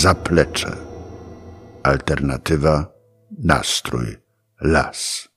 zaplecze. Alternatywa, nastrój, las.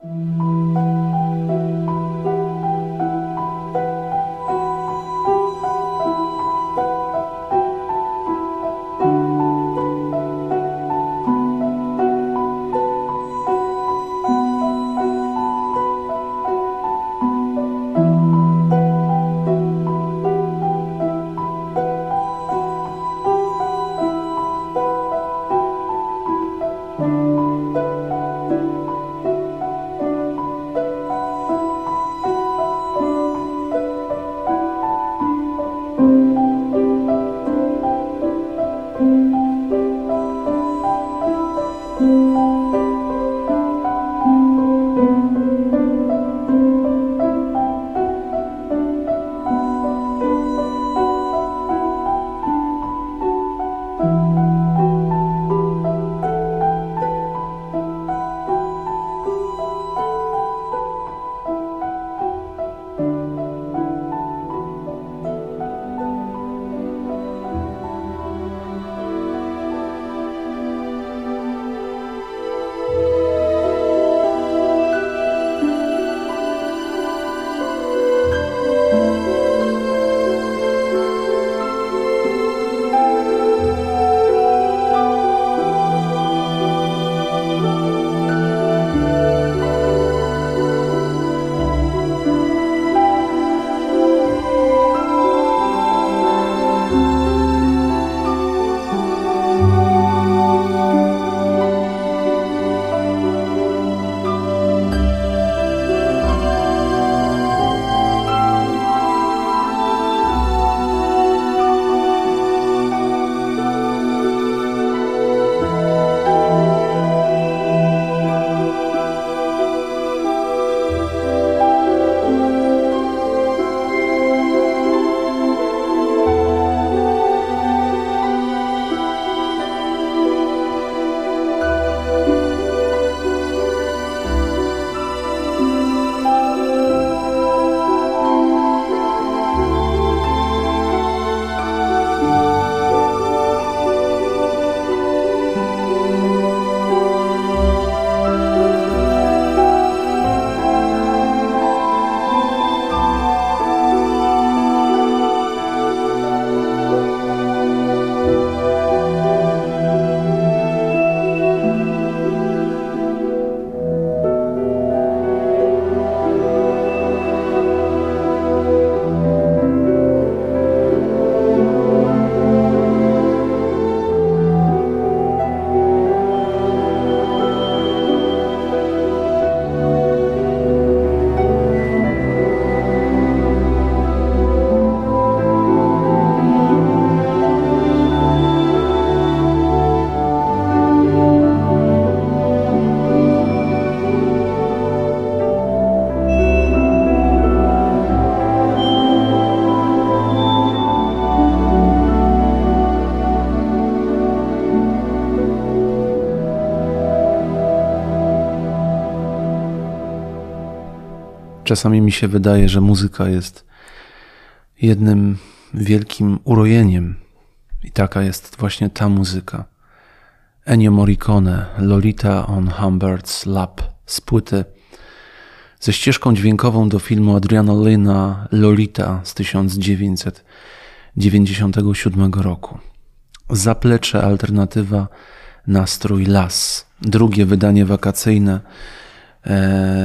Czasami mi się wydaje, że muzyka jest jednym wielkim urojeniem. I taka jest właśnie ta muzyka. Ennio Morricone, Lolita on Humbert's Lap z płyty ze ścieżką dźwiękową do filmu Adriana Lina Lolita z 1997 roku. Zaplecze alternatywa Nastrój Las. Drugie wydanie wakacyjne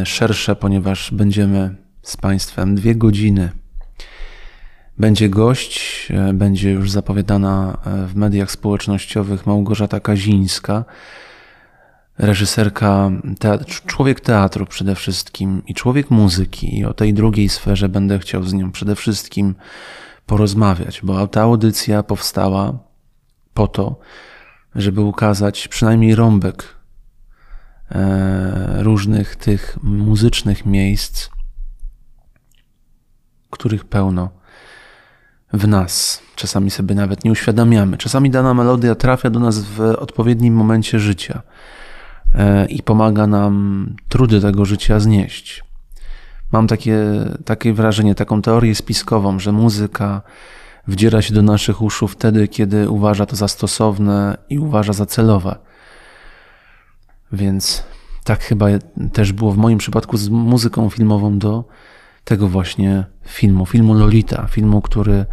szersze, ponieważ będziemy z Państwem dwie godziny. Będzie gość, e, będzie już zapowiadana e, w mediach społecznościowych Małgorzata Kazińska, reżyserka, teatr, człowiek teatru przede wszystkim i człowiek muzyki. I o tej drugiej sferze będę chciał z nią przede wszystkim porozmawiać, bo ta audycja powstała po to, żeby ukazać przynajmniej rąbek E, różnych tych muzycznych miejsc, których pełno w nas. Czasami sobie nawet nie uświadamiamy. Czasami dana melodia trafia do nas w odpowiednim momencie życia e, i pomaga nam trudy tego życia znieść. Mam takie, takie wrażenie, taką teorię spiskową, że muzyka wdziera się do naszych uszu wtedy, kiedy uważa to za stosowne i uważa za celowe. Więc tak chyba też było w moim przypadku z muzyką filmową do tego właśnie filmu, filmu Lolita, filmu, który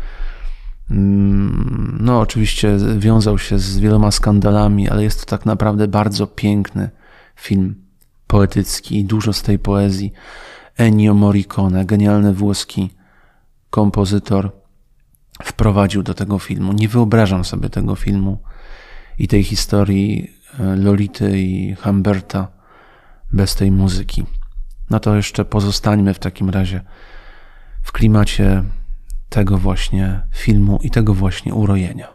mm, no oczywiście wiązał się z wieloma skandalami, ale jest to tak naprawdę bardzo piękny film poetycki i dużo z tej poezji. Ennio Morricone, genialny włoski kompozytor, wprowadził do tego filmu. Nie wyobrażam sobie tego filmu i tej historii Lolity i Humberta bez tej muzyki. No to jeszcze pozostańmy w takim razie w klimacie tego właśnie filmu i tego właśnie urojenia.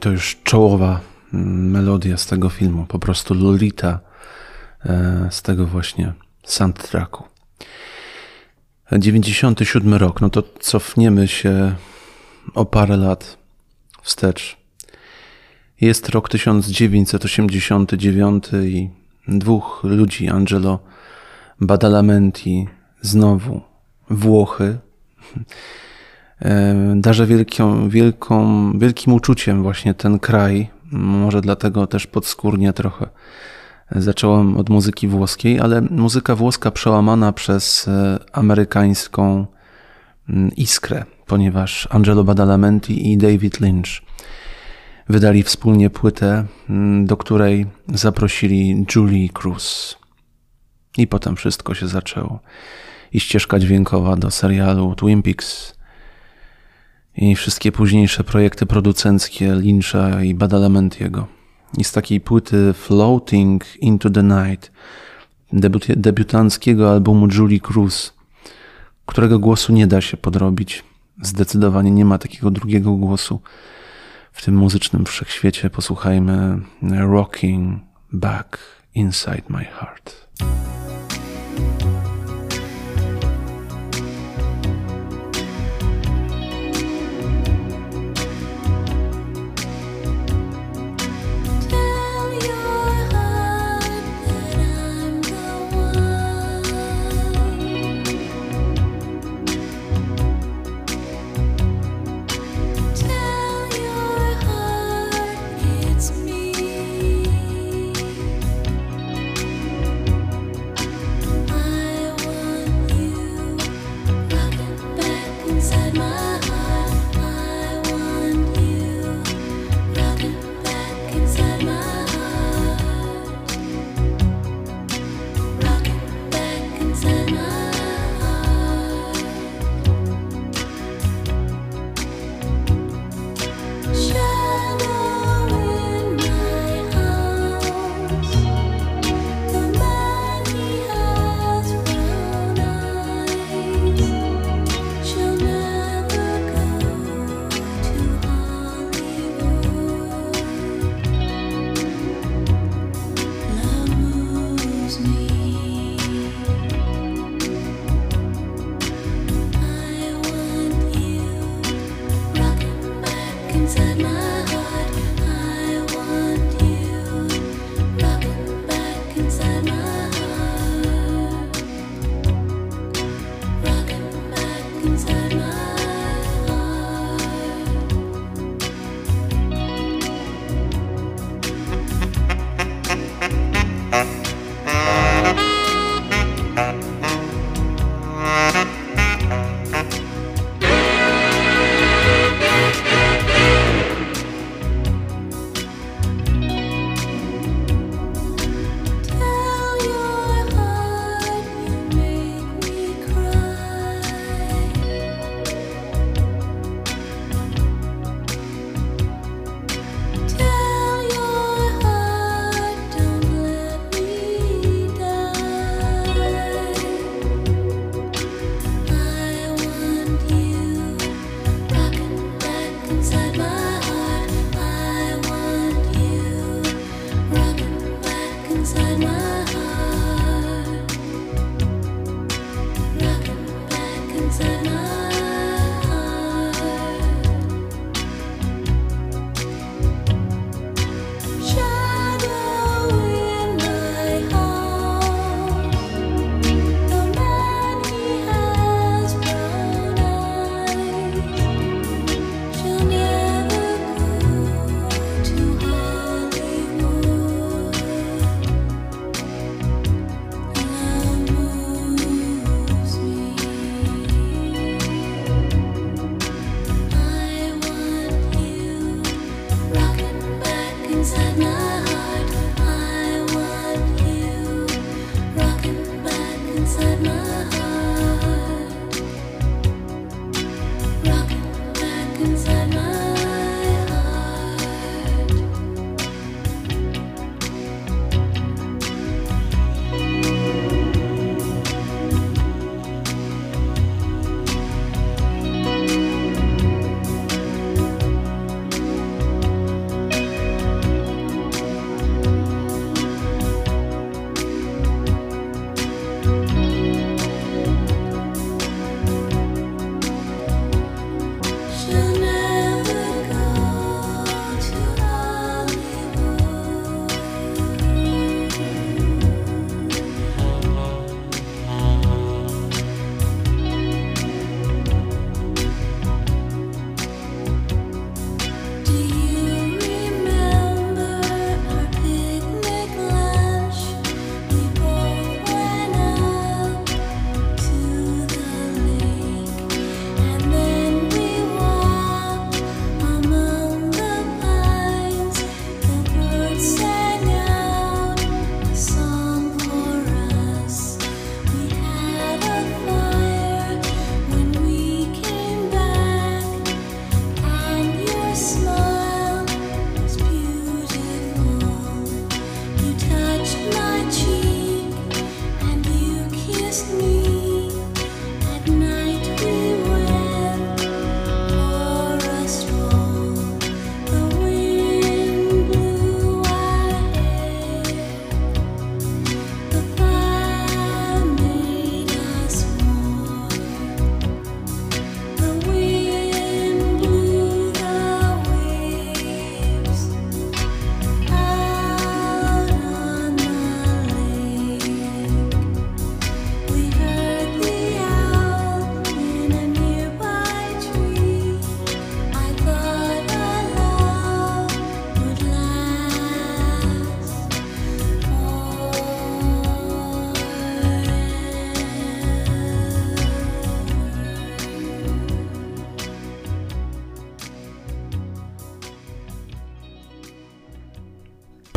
To już czołowa mm, melodia z tego filmu, po prostu Lolita e, z tego właśnie soundtracku. 97 rok, no to cofniemy się o parę lat wstecz. Jest rok 1989 i dwóch ludzi, Angelo Badalamenti, znowu Włochy, darzę wielką, wielką, wielkim uczuciem właśnie ten kraj. Może dlatego też podskórnie trochę zacząłem od muzyki włoskiej, ale muzyka włoska przełamana przez e, amerykańską mm, iskrę, ponieważ Angelo Badalamenti i David Lynch wydali wspólnie płytę, mm, do której zaprosili Julie Cruz. I potem wszystko się zaczęło. I ścieżka dźwiękowa do serialu Twin Peaks i wszystkie późniejsze projekty producenckie Lyncha i Badalamentiego. I z takiej płyty Floating into the Night, debiutanckiego albumu Julie Cruz, którego głosu nie da się podrobić. Zdecydowanie nie ma takiego drugiego głosu w tym muzycznym wszechświecie. Posłuchajmy Rocking Back Inside My Heart.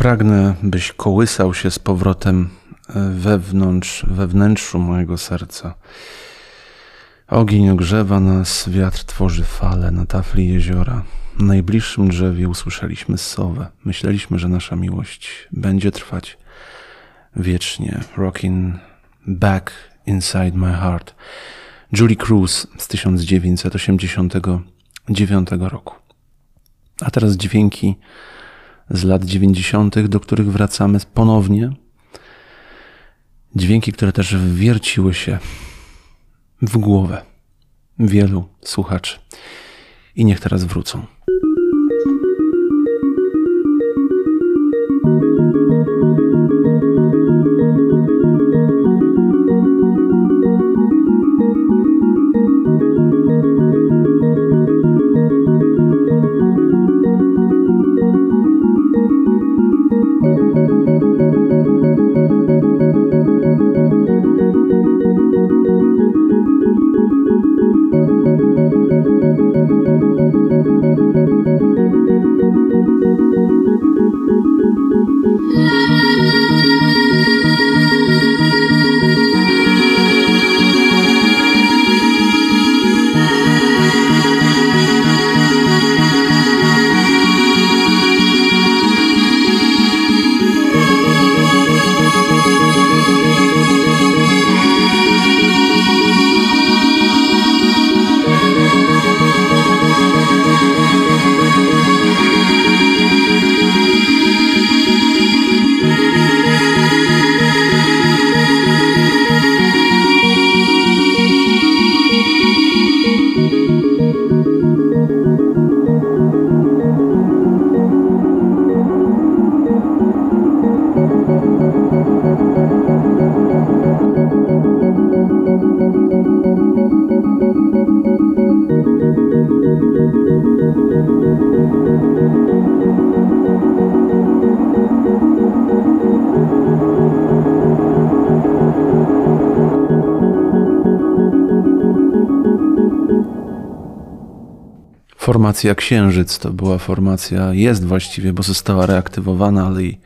Pragnę, byś kołysał się z powrotem e, wewnątrz, we wnętrzu mojego serca. Ogień ogrzewa nas, wiatr tworzy fale na tafli jeziora. Na najbliższym drzewie usłyszeliśmy sowę. Myśleliśmy, że nasza miłość będzie trwać wiecznie. Rocking back inside my heart. Julie Cruz z 1989 roku. A teraz dźwięki z lat 90., do których wracamy ponownie. Dźwięki, które też wierciły się w głowę wielu słuchaczy. I niech teraz wrócą. Formacja Księżyc to była formacja, jest właściwie, bo została reaktywowana, ale jej,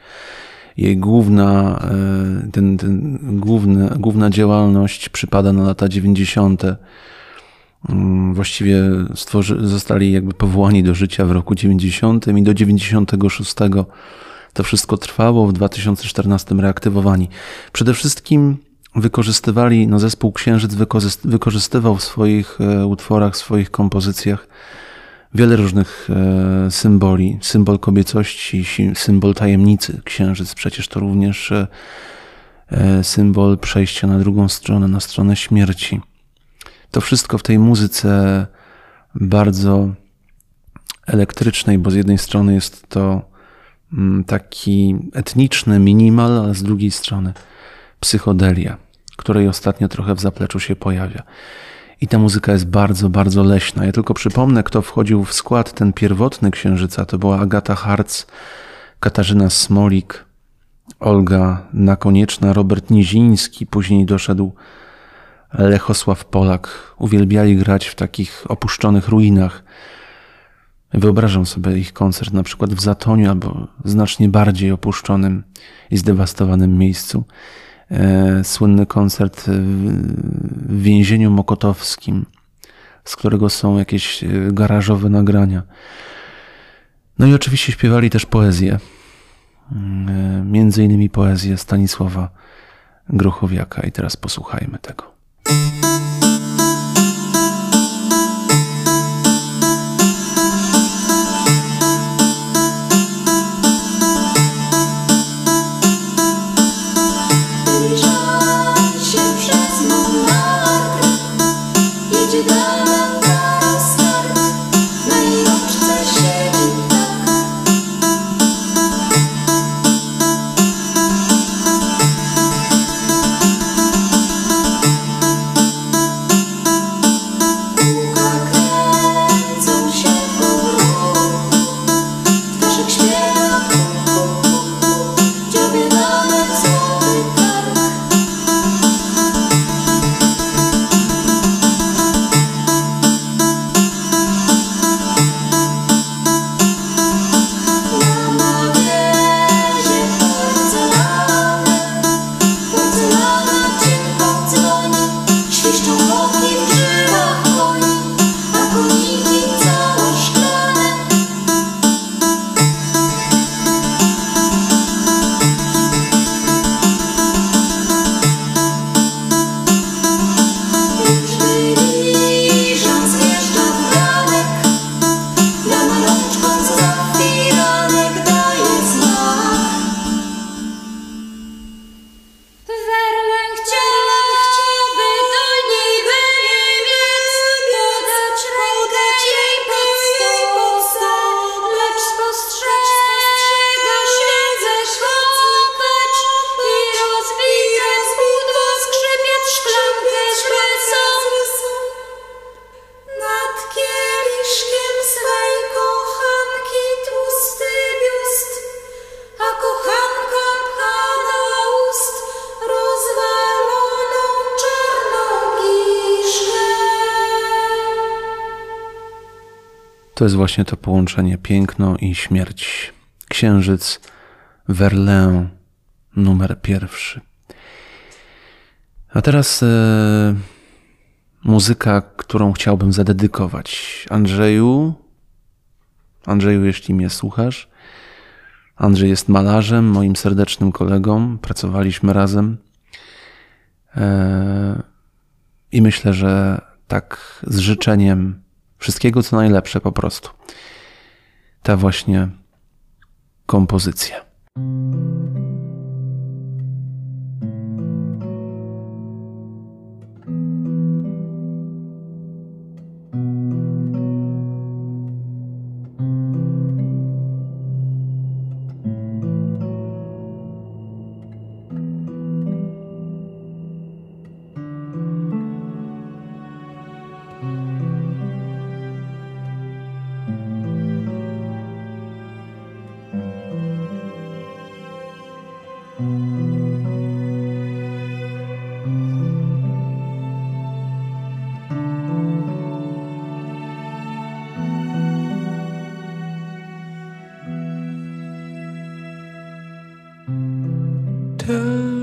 jej główna, e, ten, ten główny, główna działalność przypada na lata 90. Mm, właściwie stworzy, zostali jakby powołani do życia w roku 90 i do 96 to wszystko trwało, w 2014 reaktywowani. Przede wszystkim wykorzystywali, no zespół Księżyc wykorzystywał w swoich e, utworach, w swoich kompozycjach wiele różnych e, symboli. Symbol kobiecości, symbol tajemnicy. Księżyc przecież to również e, symbol przejścia na drugą stronę, na stronę śmierci. To wszystko w tej muzyce bardzo elektrycznej, bo z jednej strony jest to mm, taki etniczny minimal, a z drugiej strony psychodelia, której ostatnio trochę w zapleczu się pojawia. I ta muzyka jest bardzo, bardzo leśna. Ja tylko przypomnę, kto wchodził w skład ten pierwotny księżyca. To była Agata Harc, Katarzyna Smolik, Olga Nakonieczna, Robert Niziński. Później doszedł Lechosław Polak. Uwielbiali grać w takich opuszczonych ruinach. Wyobrażam sobie ich koncert na przykład w Zatoniu albo znacznie bardziej opuszczonym i zdewastowanym miejscu. E, słynny koncert w więzieniu mokotowskim, z którego są jakieś e, garażowe nagrania. No i oczywiście śpiewali też poezję. Mm, e, między innymi poezję Stanisława Grochowiaka. I teraz posłuchajmy tego. To jest właśnie to połączenie piękno i śmierć. Księżyc Verlain numer pierwszy. A teraz e, muzyka, którą chciałbym zadedykować. Andrzeju, Andrzeju, jeśli mnie słuchasz, Andrzej jest malarzem, moim serdecznym kolegą, pracowaliśmy razem. E, I myślę, że tak z życzeniem Wszystkiego co najlepsze po prostu. Ta właśnie kompozycja. To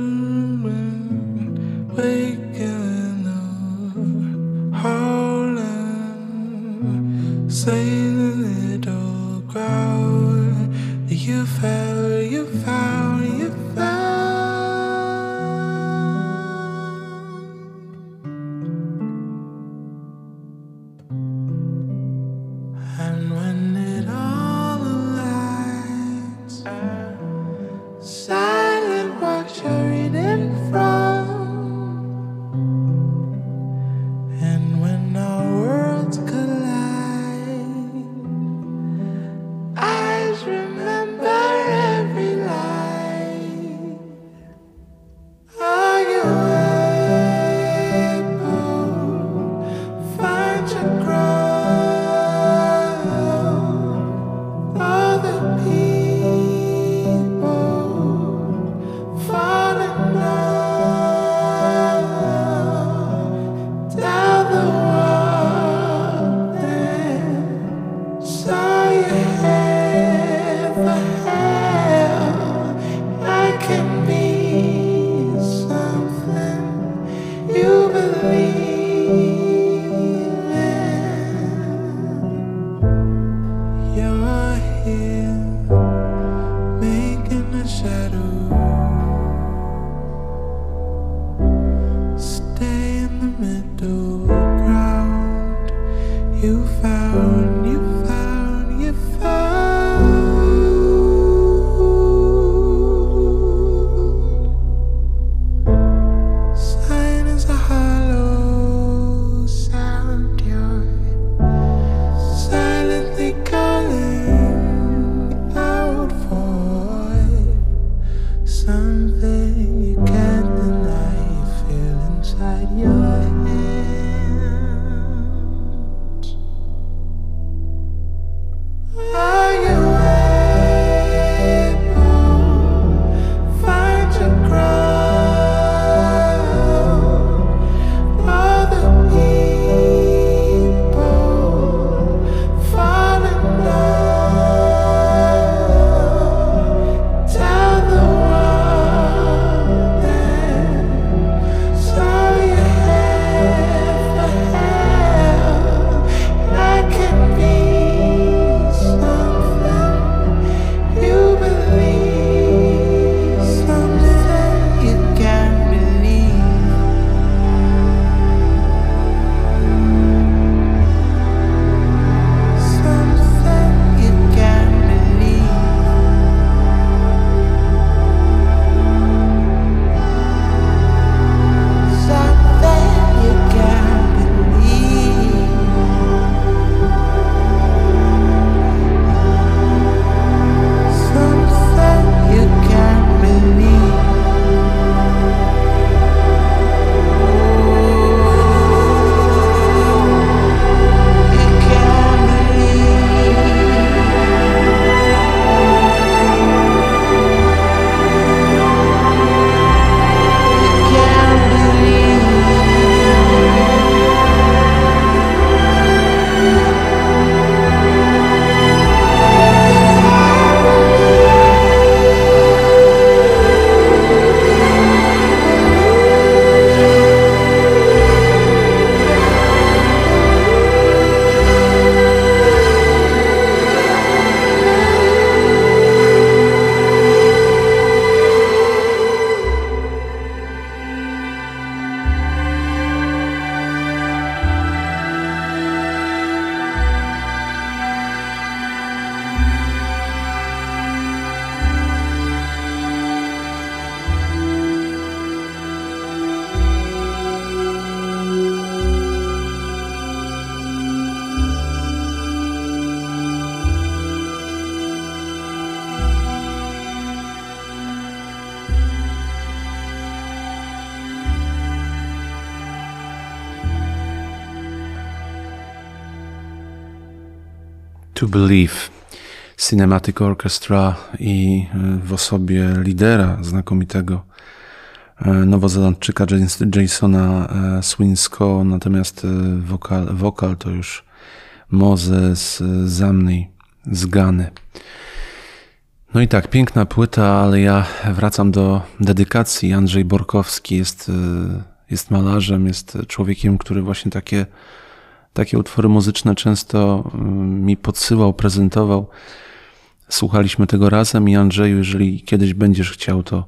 Believe Cinematic Orchestra i e, w osobie lidera znakomitego e, nowozelandczyka Jasona e, Swinsko, natomiast wokal, wokal to już Moses Zamny z Gany. No i tak, piękna płyta, ale ja wracam do dedykacji. Andrzej Borkowski jest, jest malarzem, jest człowiekiem, który właśnie takie, takie utwory muzyczne często y, mi podsyłał, prezentował. Słuchaliśmy tego razem i Andrzeju, jeżeli kiedyś będziesz chciał, to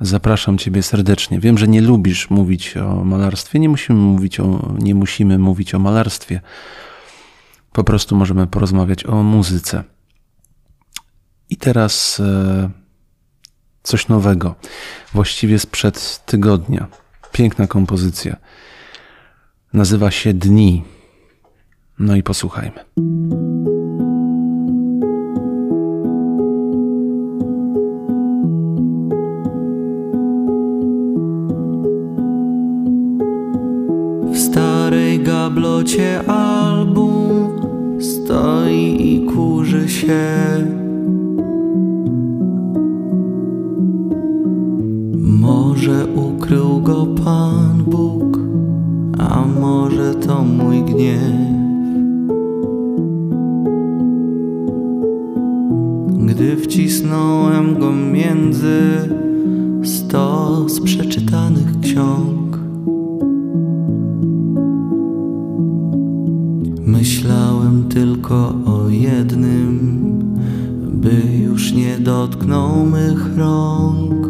zapraszam Ciebie serdecznie. Wiem, że nie lubisz mówić o malarstwie, nie musimy mówić o, nie musimy mówić o malarstwie. Po prostu możemy porozmawiać o muzyce. I teraz e, coś nowego, właściwie sprzed tygodnia. Piękna kompozycja. Nazywa się Dni. No i posłuchajmy. W starej gablocie album stoi i kurzy się. Może ukrył go Pan Bóg, a może to mój gniew. Gdy wcisnąłem go między stos przeczytanych ksiąg, myślałem tylko o jednym, by już nie dotknął mych rąk.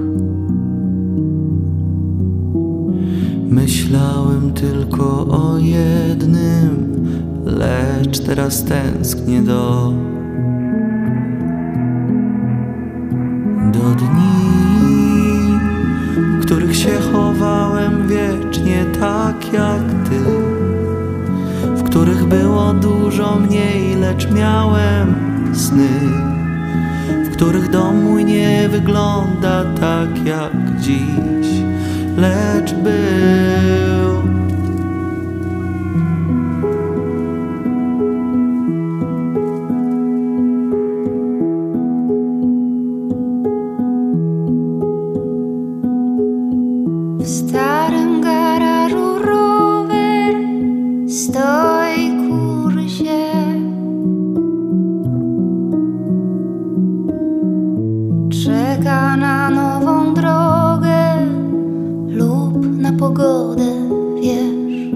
Myślałem tylko o jednym, lecz teraz tęsknię do dni, w których się chowałem wiecznie tak jak ty, w których było dużo mniej, lecz miałem sny, w których dom mój nie wygląda tak jak dziś, lecz był. Pogodę, wiesz.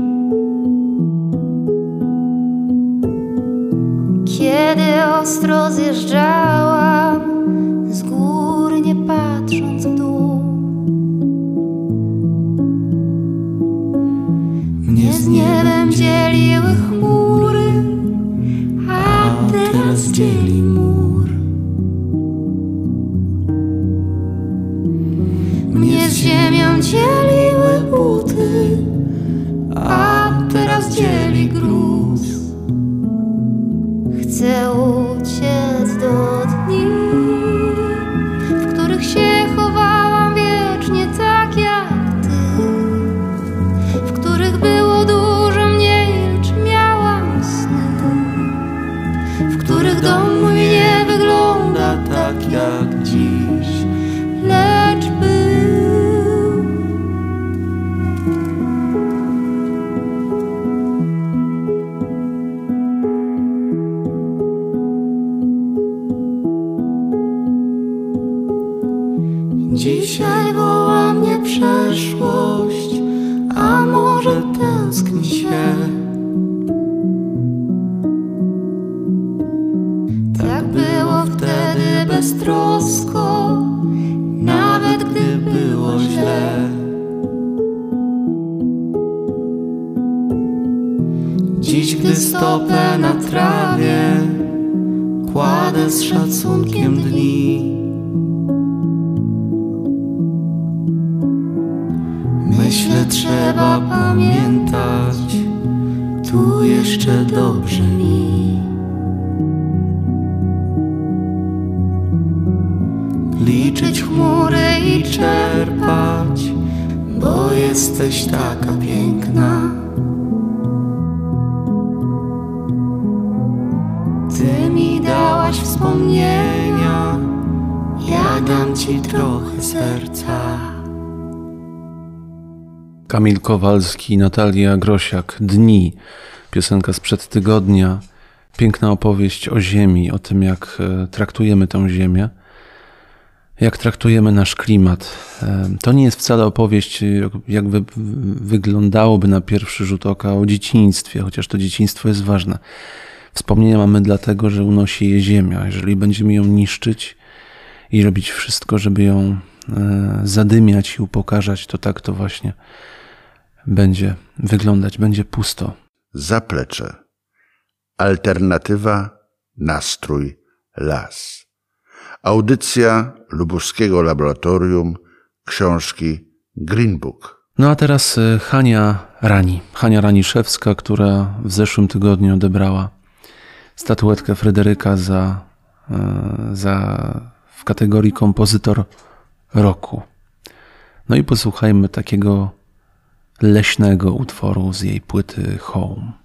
Kiedy ostro zjeżdżałam Kowalski, Natalia Grosiak, Dni, piosenka sprzed tygodnia, piękna opowieść o ziemi, o tym jak e, traktujemy tę ziemię. jak traktujemy nasz klimat. To nie jest wcale opowieść, jak wy, wyglądałoby na pierwszy rzut oka o dzieciństwie, chociaż to dzieciństwo jest ważne. Wspomnienia mamy dlatego, że unosi je ziemia. Jeżeli będziemy ją niszczyć i robić wszystko, żeby ją e, zadymiać i upokarzać, to tak to właśnie będzie wyglądać, będzie pusto. Zaplecze. Alternatywa, nastrój, las. Audycja Lubuskiego Laboratorium książki Green Book. No a teraz e, Hania Rani. Hania Raniszewska, która w zeszłym tygodniu odebrała statuetkę Fryderyka za, e, za w kategorii kompozytor roku. No i posłuchajmy takiego leśnego utworu z jej płyty Home.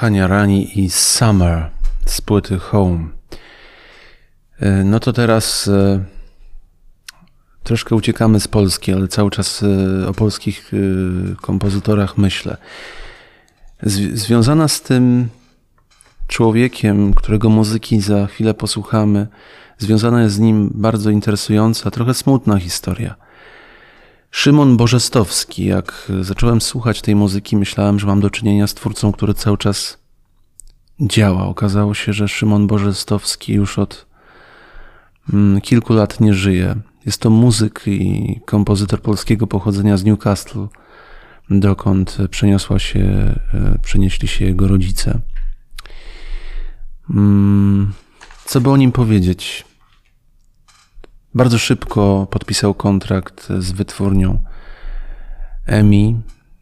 Hania Rani i Summer z płyty Home. E, no to teraz e, troszkę uciekamy z Polski, ale cały czas e, o polskich kompozytorach myślę. Związana z tym człowiekiem, którego muzyki za chwilę posłuchamy, związana jest z nim bardzo interesująca, trochę smutna historia. Szymon Bożestowski. Jak zacząłem słuchać tej muzyki, myślałem, że mam do czynienia z twórcą, który cały czas działa. Okazało się, że Szymon Bożestowski już od mm, kilku lat nie żyje. Jest to muzyk i kompozytor polskiego pochodzenia z Newcastle, dokąd przeniosła się, e, przenieśli się jego rodzice. Mm, co by o nim powiedzieć? Bardzo szybko podpisał kontrakt z wytwórnią EMI.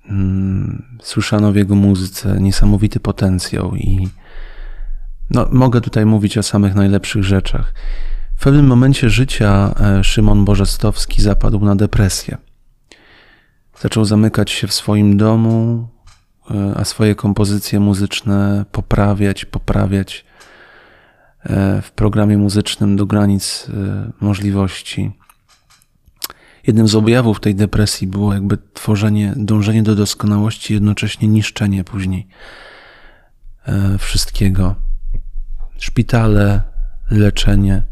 Mm, słyszano w jego muzyce niesamowity potencjał i no, mogę tutaj mówić o samych najlepszych rzeczach. W pewnym momencie życia e, Szymon Bożestowski zapadł na depresję. Zaczął zamykać się w swoim domu, e, a swoje kompozycje muzyczne poprawiać, poprawiać w programie muzycznym do granic możliwości. Jednym z objawów tej depresji było jakby tworzenie, dążenie do doskonałości, jednocześnie niszczenie później wszystkiego szpitale, leczenie.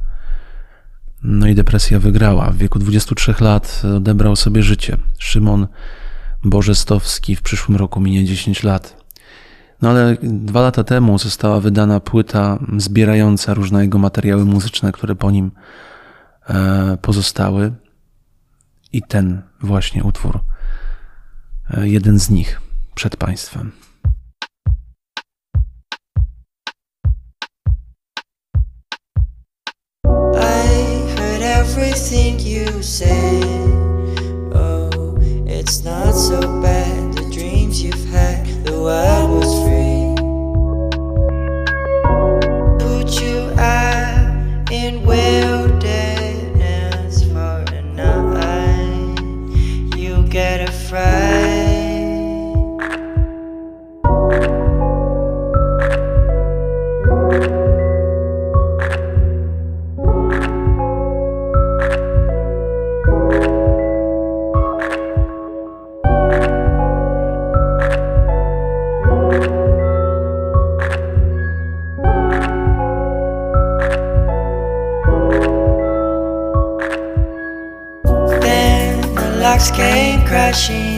No i depresja wygrała. W wieku 23 lat odebrał sobie życie. Szymon Bożestowski w przyszłym roku minie 10 lat. No ale dwa lata temu została wydana płyta zbierająca różne jego materiały muzyczne, które po nim e, pozostały. I ten właśnie utwór, e, jeden z nich przed Państwem. everything you say. Oh, it's not so bad. The dreams you've was free. Put you out for a night. You get a fright. came crashing.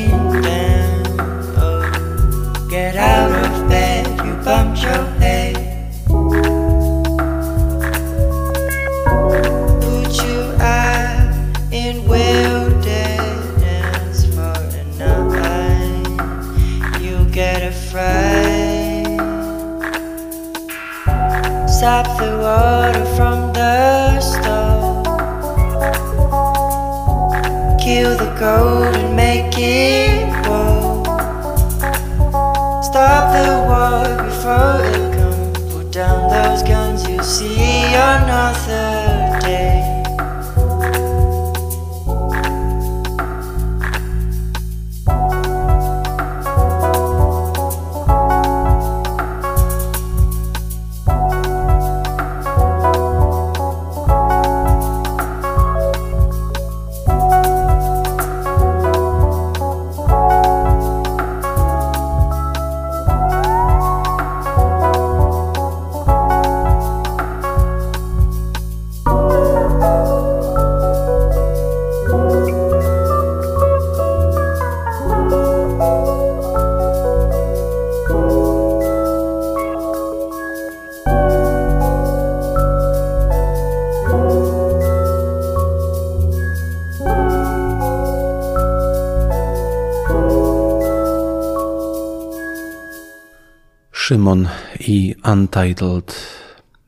Szymon i Untitled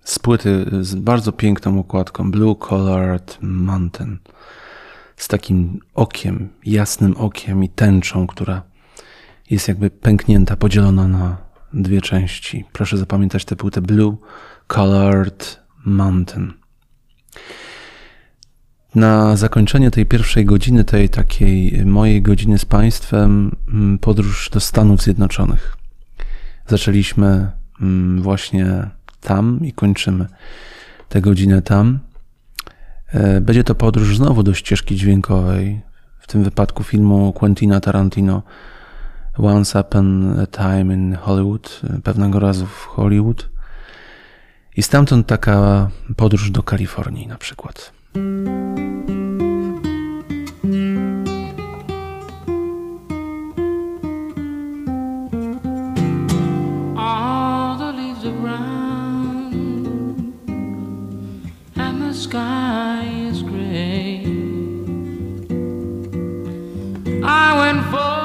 z płyty z bardzo piękną układką Blue Colored Mountain z takim okiem, jasnym okiem i tęczą, która jest jakby pęknięta, podzielona na dwie części. Proszę zapamiętać tę płytę Blue Colored Mountain. Na zakończenie tej pierwszej godziny, tej takiej mojej godziny z Państwem, mm, podróż do Stanów Zjednoczonych. Zaczęliśmy mm, właśnie tam i kończymy tę godzinę tam. E, będzie to podróż znowu do ścieżki dźwiękowej, w tym wypadku filmu Quentina Tarantino Once Upon a Time in Hollywood, pewnego razu w Hollywood. I stamtąd taka podróż do Kalifornii na przykład. sky is gray. I went for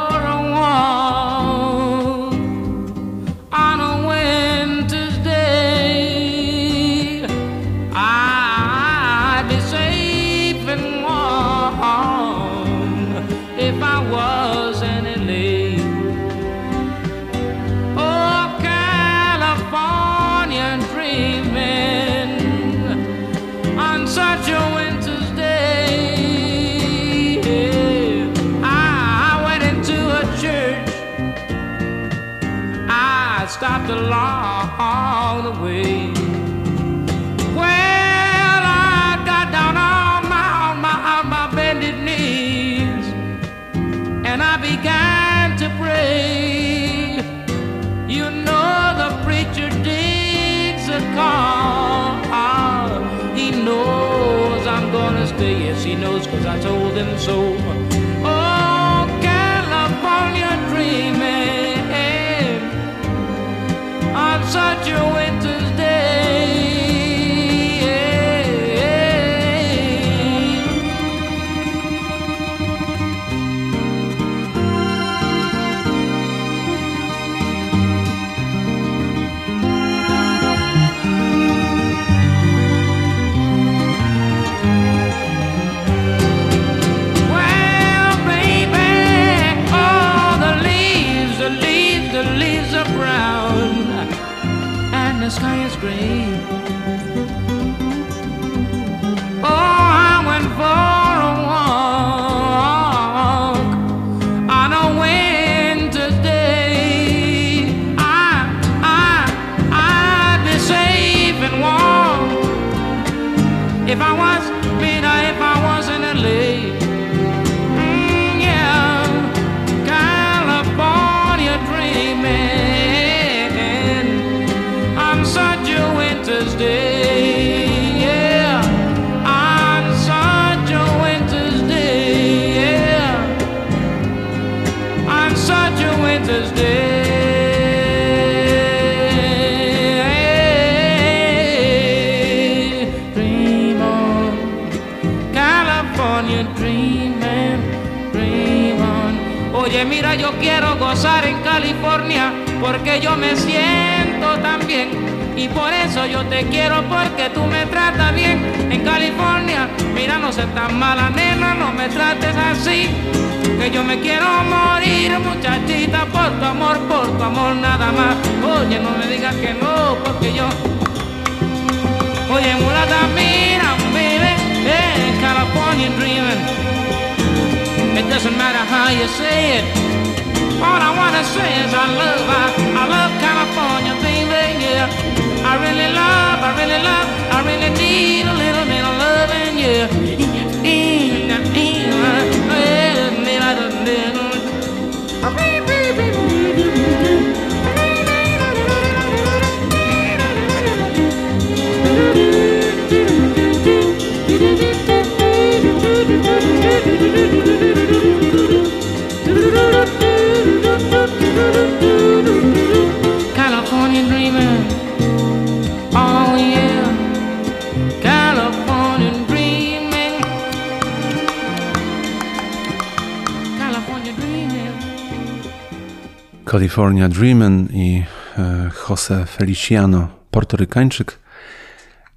California Dreamin' i e, Jose Feliciano, portorykańczyk,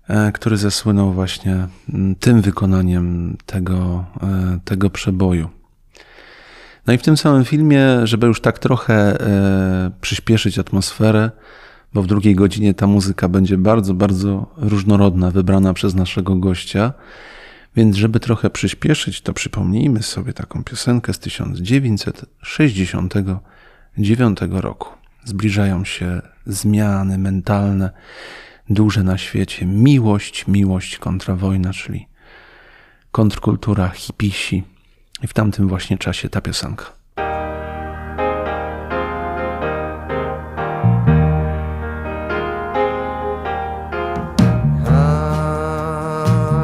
e, który zasłynął właśnie tym wykonaniem tego, e, tego przeboju. No i w tym samym filmie, żeby już tak trochę przyspieszyć atmosferę, bo w drugiej godzinie ta muzyka będzie bardzo, bardzo różnorodna, wybrana przez naszego gościa. Więc, żeby trochę przyspieszyć, to przypomnijmy sobie taką piosenkę z 1960 2009 roku. Zbliżają się zmiany mentalne, duże na świecie. Miłość, miłość kontra wojna, czyli kontrkultura, hipisi. I w tamtym właśnie czasie ta piosenka.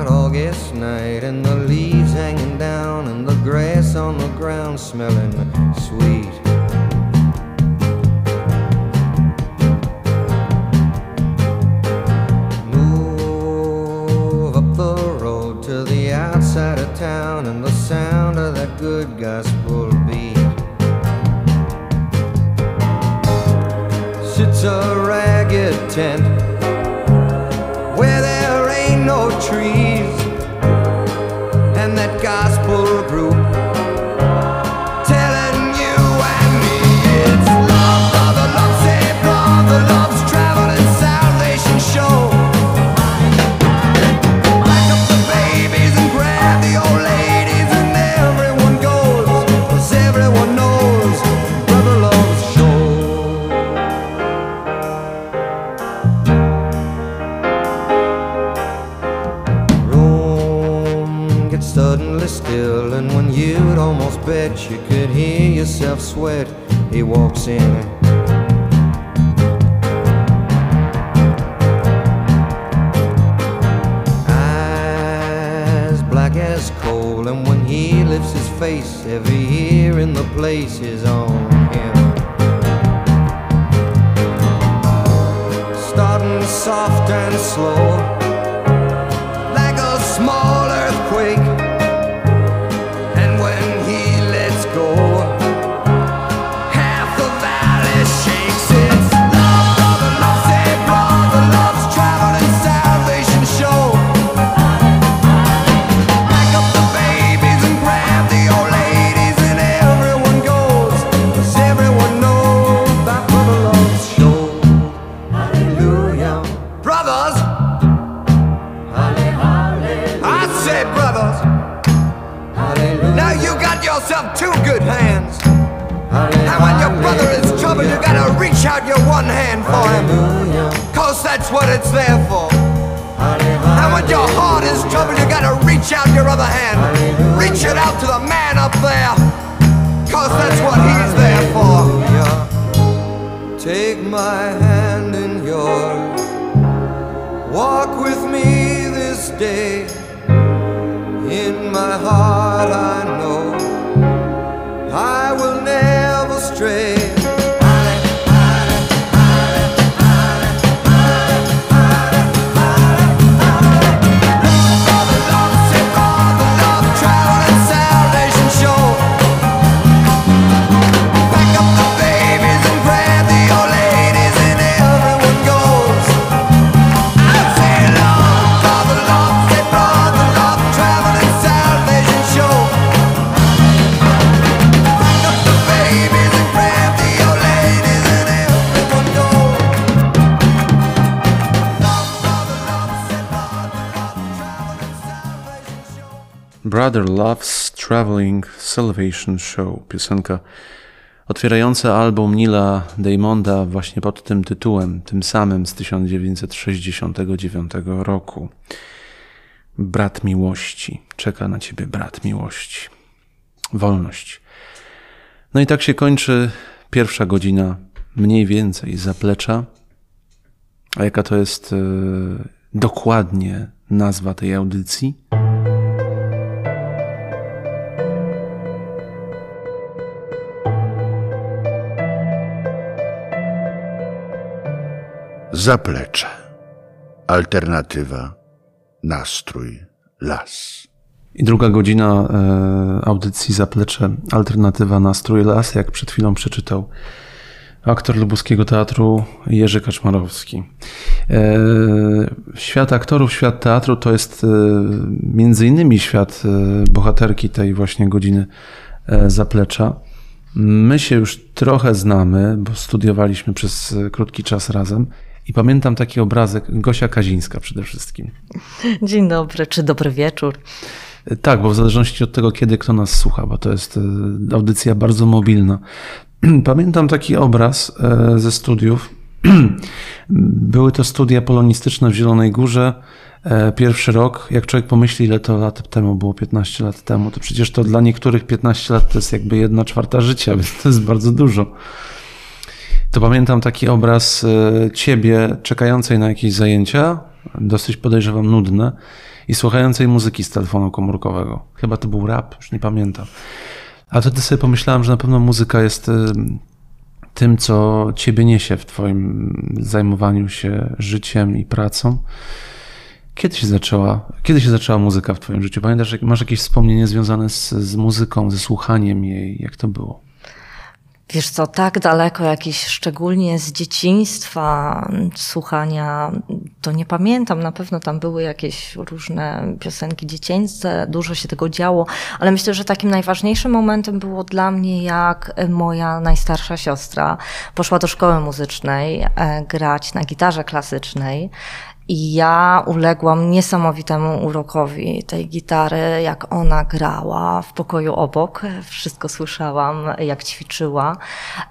Hot hanging down smelling pretend Show. Piosenka otwierająca album Nila Diamonda właśnie pod tym tytułem, tym samym z 1969 roku. Brat miłości. Czeka na ciebie brat miłości. Wolność. No i tak się kończy pierwsza godzina mniej więcej zaplecza. A jaka to jest e, dokładnie nazwa tej audycji? zaplecze. Alternatywa, nastrój, las. I druga godzina e, audycji zaplecze. Alternatywa, nastrój, las, jak przed chwilą przeczytał aktor lubuskiego teatru Jerzy Kaczmarowski. E, świat aktorów, świat teatru to jest e, między innymi świat e, bohaterki tej właśnie godziny zaplecza. My się już trochę znamy, bo studiowaliśmy przez krótki czas razem. I pamiętam taki obrazek Gosia Kazińska przede wszystkim. Dzień dobry, czy dobry wieczór. Tak, bo w zależności od tego, kiedy kto nas słucha, bo to jest e, audycja bardzo mobilna. Pamiętam taki obraz e, ze studiów. Były to studia polonistyczne w Zielonej Górze. E, pierwszy rok, jak człowiek pomyśli, ile to lat temu było, 15 lat temu, to przecież to dla niektórych 15 lat to jest jakby jedna czwarta życia, więc to jest bardzo dużo. To pamiętam taki obraz e, ciebie czekającej na jakieś zajęcia, dosyć podejrzewam nudne, i słuchającej muzyki z telefonu komórkowego. Chyba to był rap, już nie pamiętam. A wtedy sobie pomyślałem, że na pewno muzyka jest y, tym, co ciebie niesie w twoim zajmowaniu się życiem i pracą. Kiedy się zaczęła, kiedy się zaczęła muzyka w twoim życiu? Pamiętasz, masz jakieś wspomnienie związane z, z muzyką, ze słuchaniem jej? Jak to było? Wiesz co, tak daleko jakieś szczególnie z dzieciństwa słuchania, to nie pamiętam. Na pewno tam były jakieś różne piosenki dziecięce, dużo się tego działo, ale myślę, że takim najważniejszym momentem było dla mnie, jak moja najstarsza siostra poszła do szkoły muzycznej e, grać na gitarze klasycznej. I ja uległam niesamowitemu urokowi tej gitary, jak ona grała w pokoju obok. Wszystko słyszałam, jak ćwiczyła.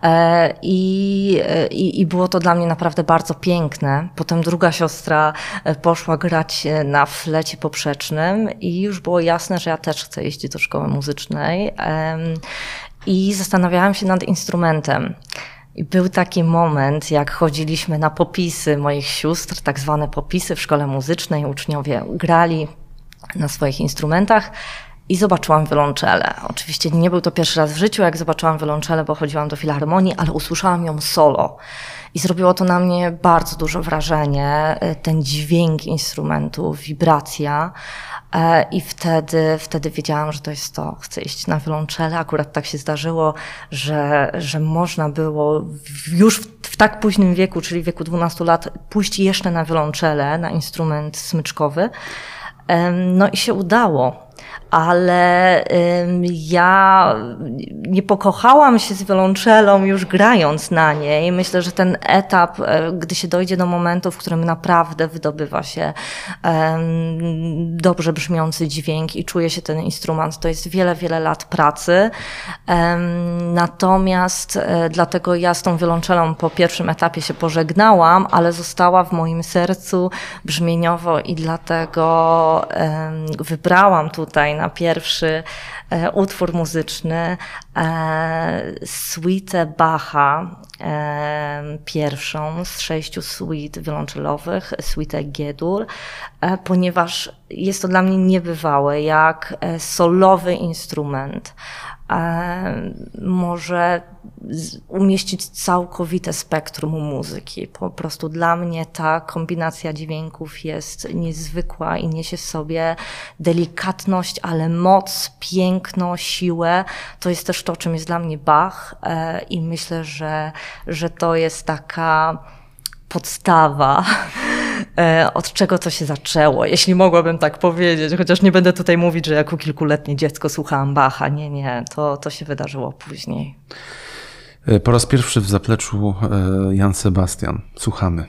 E, I, i, I było to dla mnie naprawdę bardzo piękne. Potem druga siostra e, poszła grać e, na flecie poprzecznym i już było jasne, że ja też chcę iść do szkoły muzycznej. I zastanawiałam się nad instrumentem. I był taki moment, jak chodziliśmy na popisy moich sióstr, tak zwane popisy w szkole muzycznej. Uczniowie grali na swoich instrumentach i zobaczyłam wiolonczelę. Oczywiście nie był to pierwszy raz w życiu, jak zobaczyłam wiolonczelę, bo chodziłam do filharmonii, ale usłyszałam ją solo. I zrobiło to na mnie bardzo duże wrażenie. Ten dźwięk instrumentu, wibracja. E, I wtedy, wtedy wiedziałam, że to jest to. Chcę iść na wiolonczelę. Akurat tak się zdarzyło, że, że można było już w, w tak późnym wieku, czyli wieku 12 lat, pójść jeszcze na wiolonczelę, na instrument smyczkowy. No i się udało. Ale ja nie pokochałam się z wiolonczelą już grając na niej. Myślę, że ten etap, e, gdy się dojdzie do momentu, w którym naprawdę wydobywa się dobrze brzmiący dźwięk i czuje się ten instrument, to jest wiele, wiele lat pracy. Natomiast e, dlatego ja z tą wiolonczelą po pierwszym etapie się pożegnałam, ale została w moim sercu brzmieniowo i dlatego wybrałam tutaj na pierwszy e, utwór muzyczny e, suite Bacha, e, pierwszą z sześciu suite wiolonczelowych, suite G-dur, ponieważ jest to dla mnie niebywałe, jak solowy instrument może z- umieścić całkowite spektrum muzyki. Po prostu dla mnie ta kombinacja dźwięków jest niezwykła i niesie w sobie delikatność, ale moc, piękno, siłę. To jest też to, czym jest dla mnie Bach e, i myślę, że, że to jest taka podstawa, e, od czego to się zaczęło, jeśli mogłabym tak powiedzieć, chociaż nie będę tutaj mówić, że jako kilkuletnie dziecko słuchałam Bacha. Nie, nie, to, to się wydarzyło później. E, Po raz pierwszy w zapleczu e, Jan Sebastian. Słuchamy.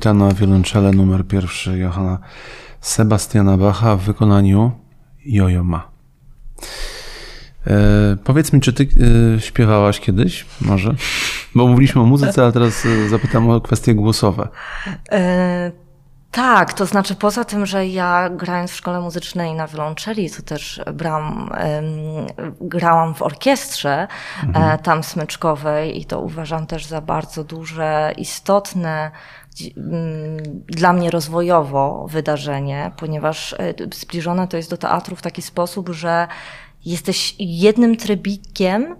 Suita na wiolonczele numer pierwszy Johanna Sebastiana Bacha w wykonaniu Jojo Ma. E, powiedz mi, czy ty e, śpiewałaś kiedyś? Może? Bo mówiliśmy o muzyce, ale teraz e, zapytam o kwestie głosowe. Tak, to znaczy poza tym, że ja grając w szkole muzycznej na wiolonczeli, to też brałam, grałam w orkiestrze e, tam smyczkowej i to uważam też za bardzo duże, istotne mm, dla mnie rozwojowo wydarzenie, ponieważ e, zbliżone to jest do teatru w taki sposób, że jesteś jednym trybikiem,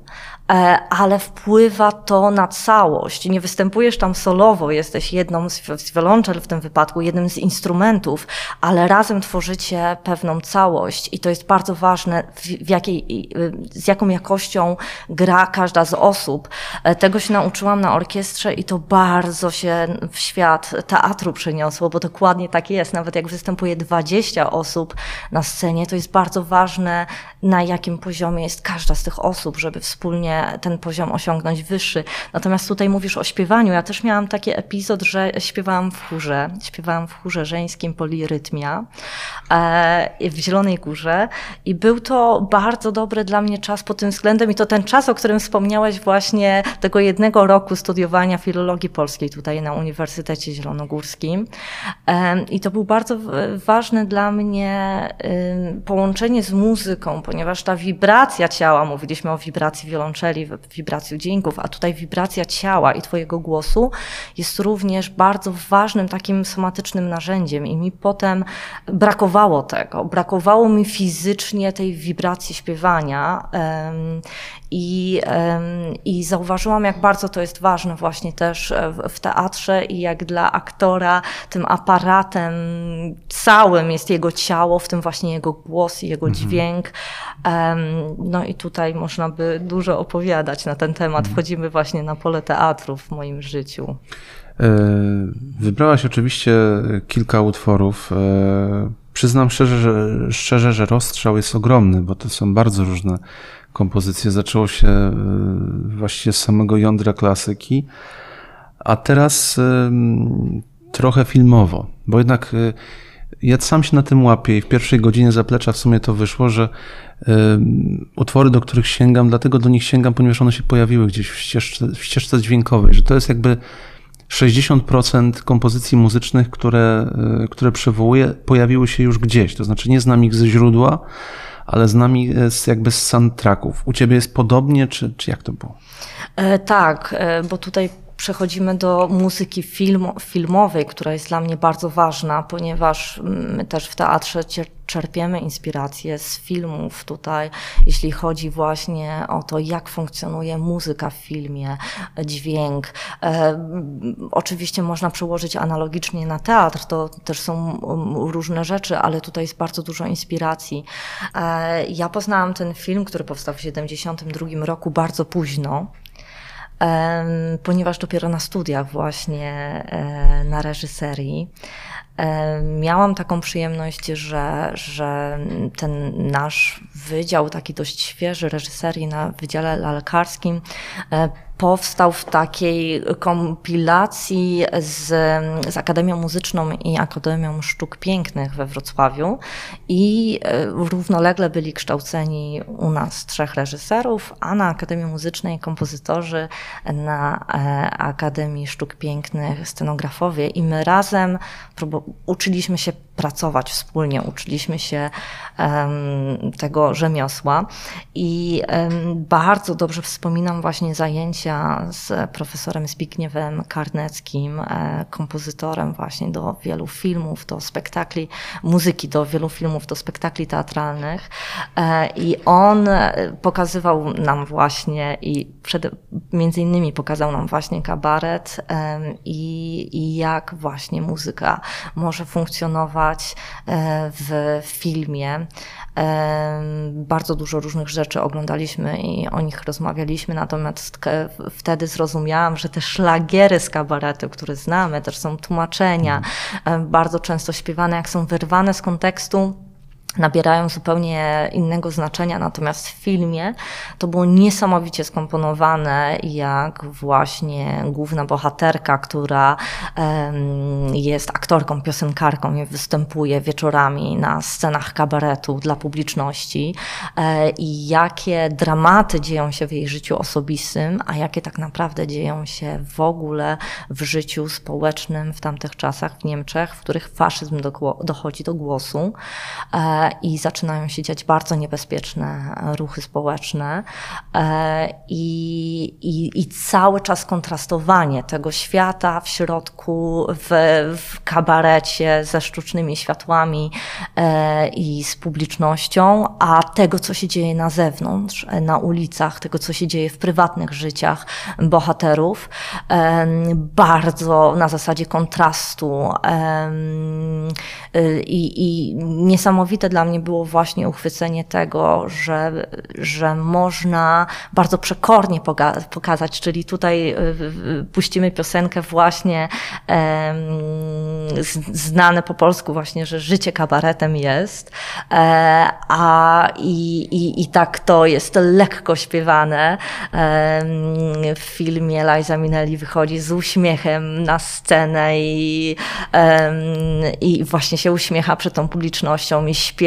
e, ale wpływa to na całość. Nie występujesz tam solowo, jesteś jedną z, z w tym wypadku, jednym z instrumentów, ale razem tworzycie pewną całość i to jest bardzo ważne, w, jakiej, y, z jaką jakością gra każda z osób. E, Tego się nauczyłam na orkiestrze i to bardzo się w świat teatru przeniosło, bo dokładnie tak jest. Nawet jak występuje 20 osób na scenie, to jest bardzo ważne, na jakim poziomie jest każda z tych osób, żeby wspólnie ten poziom osiągnąć wyższy. Natomiast tutaj mówisz o śpiewaniu. Ja też miałam taki epizod, że śpiewałam w chórze. Śpiewałam w chórze żeńskim Polirytmia e, w Zielonej Górze i był to bardzo dobry dla mnie czas pod tym względem i to ten czas, o którym wspomniałeś właśnie tego jednego roku studiowania filologii polskiej tutaj na Uniwersytecie Zielonogórskim. Em, I to był bardzo ważne dla mnie połączenie z muzyką, ponieważ ta wibracja ciała, mówiliśmy o wibracji wiolonczeli, wibracji dźwięków, a tutaj wibracja ciała i twojego głosu jest również bardzo ważnym takim somatycznym narzędziem i mi potem brakowało tego. Brakowało mi fizycznie tej wibracji śpiewania i, i zauważyłam, jak bardzo to jest ważne właśnie też e, w, w teatrze i jak dla aktora tym aparatem całym jest jego ciało, w tym właśnie jego głos i jego dźwięk. Em, no i tutaj można by dużo opowiadać na ten temat. Wchodzimy właśnie na pole teatru w moim życiu. E, Wybrałaś oczywiście kilka utworów. E, Przyznam szczerze, że, szczerze, że rozstrzał jest ogromny, bo to są bardzo różne kompozycje. Zaczęło się e, właściwie z samego jądra klasyki, a teraz em, trochę filmowo, bo jednak e, ja sam się na tym łapię i w pierwszej godzinie zaplecza w sumie to wyszło, że utwory, do których sięgam, dlatego do nich sięgam, ponieważ one się pojawiły gdzieś w ścieżce, w ścieżce dźwiękowej, że to jest jakby 60% kompozycji muzycznych, które, które przywołuję, pojawiły się już gdzieś. To znaczy nie znam ich ze źródła, ale znam ich z, jakby z soundtracków. U ciebie jest podobnie, czy, czy jak to było? E, tak, e, bo tutaj przechodzimy do muzyki film, filmowej, która jest dla mnie bardzo ważna, ponieważ my też w teatrze czerpiemy inspiracje z filmów tutaj, jeśli chodzi właśnie o to, jak funkcjonuje muzyka w filmie, dźwięk. E, oczywiście można przełożyć analogicznie na teatr, to też są różne rzeczy, ale tutaj jest bardzo dużo inspiracji. E, ja poznałam ten film, który powstał w 1972 roku bardzo późno. Ponieważ dopiero na studiach właśnie e, na reżyserii miałam taką przyjemność, że, że ten nasz wydział, taki dość świeży reżyserii na Wydziale Lalkarskim, e, powstał w takiej kompilacji z, z Akademią Muzyczną i Akademią Sztuk Pięknych we Wrocławiu i e, równolegle byli kształceni u nas trzech reżyserów, a na Akademii Muzycznej kompozytorzy, na e, Akademii Sztuk Pięknych scenografowie i my razem uczyliśmy się pracować wspólnie, uczyliśmy się tego rzemiosła i bardzo dobrze wspominam właśnie zajęcia z profesorem Zbigniewem Karneckim, e, kompozytorem właśnie do wielu filmów, do spektakli, muzyki do wielu filmów, do spektakli teatralnych. E, i on pokazywał nam właśnie i przed, między innymi pokazał nam właśnie kabaret i, i jak właśnie muzyka może funkcjonować e, w filmie. Bardzo dużo różnych rzeczy oglądaliśmy i o nich rozmawialiśmy, natomiast wtedy zrozumiałam, że te szlagiery z kabaretu, które znamy, też są tłumaczenia, bardzo często śpiewane, jak są wyrwane z kontekstu nabierają zupełnie innego znaczenia, natomiast w filmie to było niesamowicie skomponowane, jak właśnie główna bohaterka, która jest aktorką, piosenkarką i występuje wieczorami na scenach kabaretu dla publiczności e, i jakie dramaty dzieją się w jej życiu osobistym, a jakie tak naprawdę dzieją się w ogóle w życiu społecznym w tamtych czasach w Niemczech, w których faszyzm do, dochodzi do głosu. E, i zaczynają się dziać bardzo niebezpieczne ruchy społeczne. E, i, i, i cały czas kontrastowanie tego świata w środku, w, w kabarecie ze sztucznymi światłami e, i z publicznością, a tego, co się dzieje na zewnątrz, na ulicach, tego, co się dzieje w prywatnych życiach bohaterów, e, bardzo na zasadzie kontrastu i, i niesamowite dla mnie było właśnie uchwycenie tego, że, że można bardzo przekornie pokazać, czyli tutaj y, puścimy piosenkę właśnie znane po polsku właśnie, że życie kabaretem jest, e, a i, i, i tak to jest lekko śpiewane. W filmie Liza Minnelli wychodzi z uśmiechem na scenę i, i właśnie się uśmiecha przed tą publicznością i śpiewa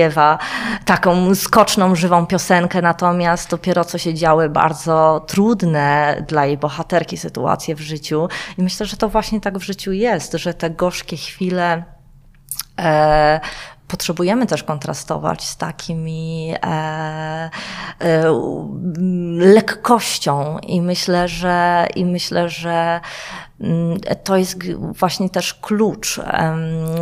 taką skoczną, żywą piosenkę, natomiast dopiero co się działy bardzo trudne dla jej bohaterki sytuacje w życiu. I myślę, że to właśnie tak w życiu jest, że te gorzkie chwile e, potrzebujemy też kontrastować z takimi e, e, lekkością i myślę, że i myślę, że to jest właśnie też klucz,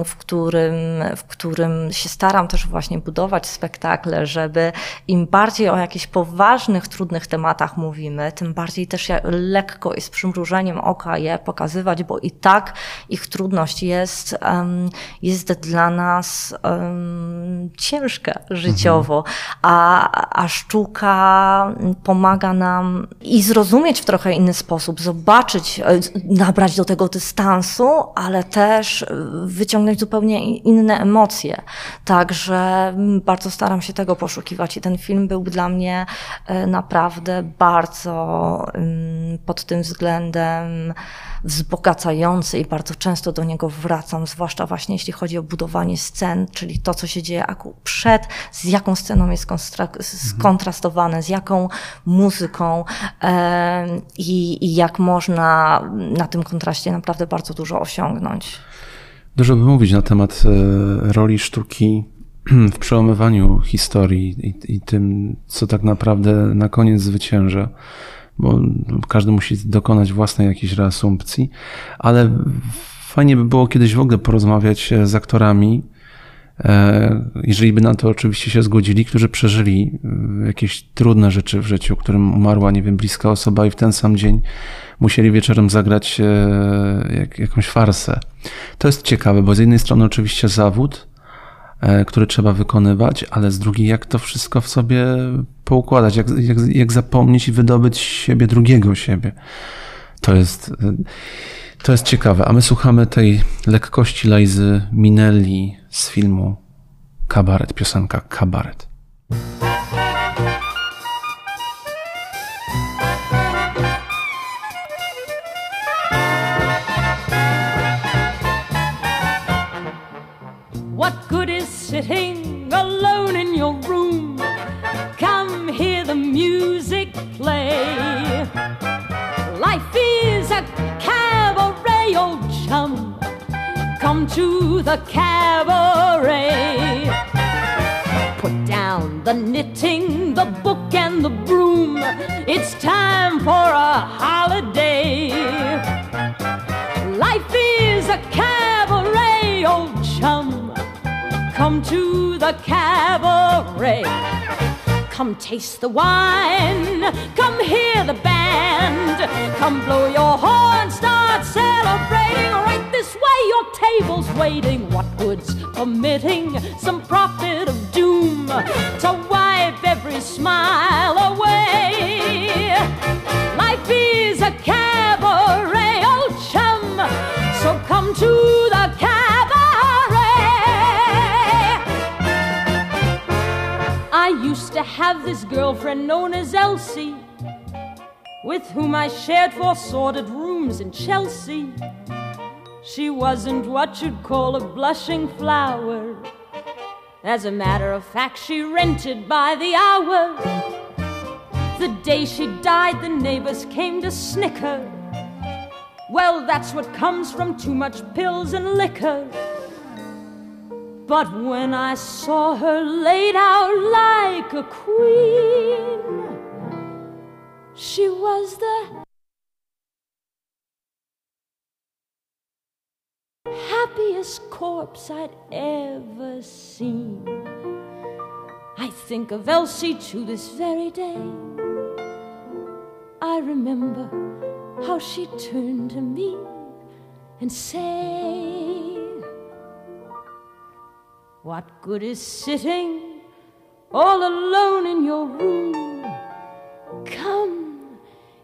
w którym, w którym się staram też właśnie budować spektakle, żeby im bardziej o jakichś poważnych, trudnych tematach mówimy, tym bardziej też lekko i z przymrużeniem oka je pokazywać, bo i tak ich trudność jest, jest dla nas ciężka życiowo, mhm. a, a sztuka pomaga nam i zrozumieć w trochę inny sposób, zobaczyć, e, nabrać do tego dystansu, ale też wyciągnąć zupełnie inne emocje. Także bardzo staram się tego poszukiwać i ten film był dla mnie e, naprawdę bardzo pod tym względem wzbogacający i bardzo często do niego wracam, zwłaszcza właśnie jeśli chodzi o budowanie scen, czyli to, co się dzieje przed, z jaką sceną jest skontrastowane, z jaką muzyką i, i jak można na tym kontraście naprawdę bardzo dużo osiągnąć. Dużo by mówić na temat e, roli sztuki w przełamywaniu historii i, i tym, co tak naprawdę na koniec zwycięża bo każdy musi dokonać własnej jakiejś reasumpcji, ale fajnie by było kiedyś w ogóle porozmawiać e, z aktorami, e, jeżeli by na to oczywiście się zgodzili, którzy przeżyli e, jakieś trudne rzeczy w życiu, którym umarła, nie wiem, bliska osoba i w ten sam dzień musieli wieczorem zagrać jakąś farsę. To jest ciekawe, bo z jednej strony oczywiście zawód, E, które trzeba wykonywać, ale z drugiej, jak to wszystko w sobie poukładać, jak, jak, jak zapomnieć i wydobyć siebie, drugiego siebie. To jest, e, to jest ciekawe. A my słuchamy tej lekkości Lajzy Minelli z filmu Kabaret, piosenka Kabaret. What good sitting alone in your room, come hear the music play. Life is a cabaret, old chum. Come to the cabaret. Put down the knitting, the book, and the broom. It's time for a holiday. Life is a cabaret, old chum. Come to the cabaret. Come taste the wine. Come hear the band. Come blow your horn. Start celebrating. Right this way, your table's waiting. What good's permitting some prophet of doom to wipe every smile away? Life is a cabaret, old chum. So come to the cabaret. Used to have this girlfriend known as Elsie, with whom I shared four sordid rooms in Chelsea. She wasn't what you'd call a blushing flower. As a matter of fact, she rented by the hour. The day she died, the neighbors came to snicker. Well, that's what comes from too much pills and liquor. But when I saw her laid out like a queen, she was the happiest corpse I'd ever seen. I think of Elsie to this very day. I remember how she turned to me and say, What good is sitting all alone in your room? Come,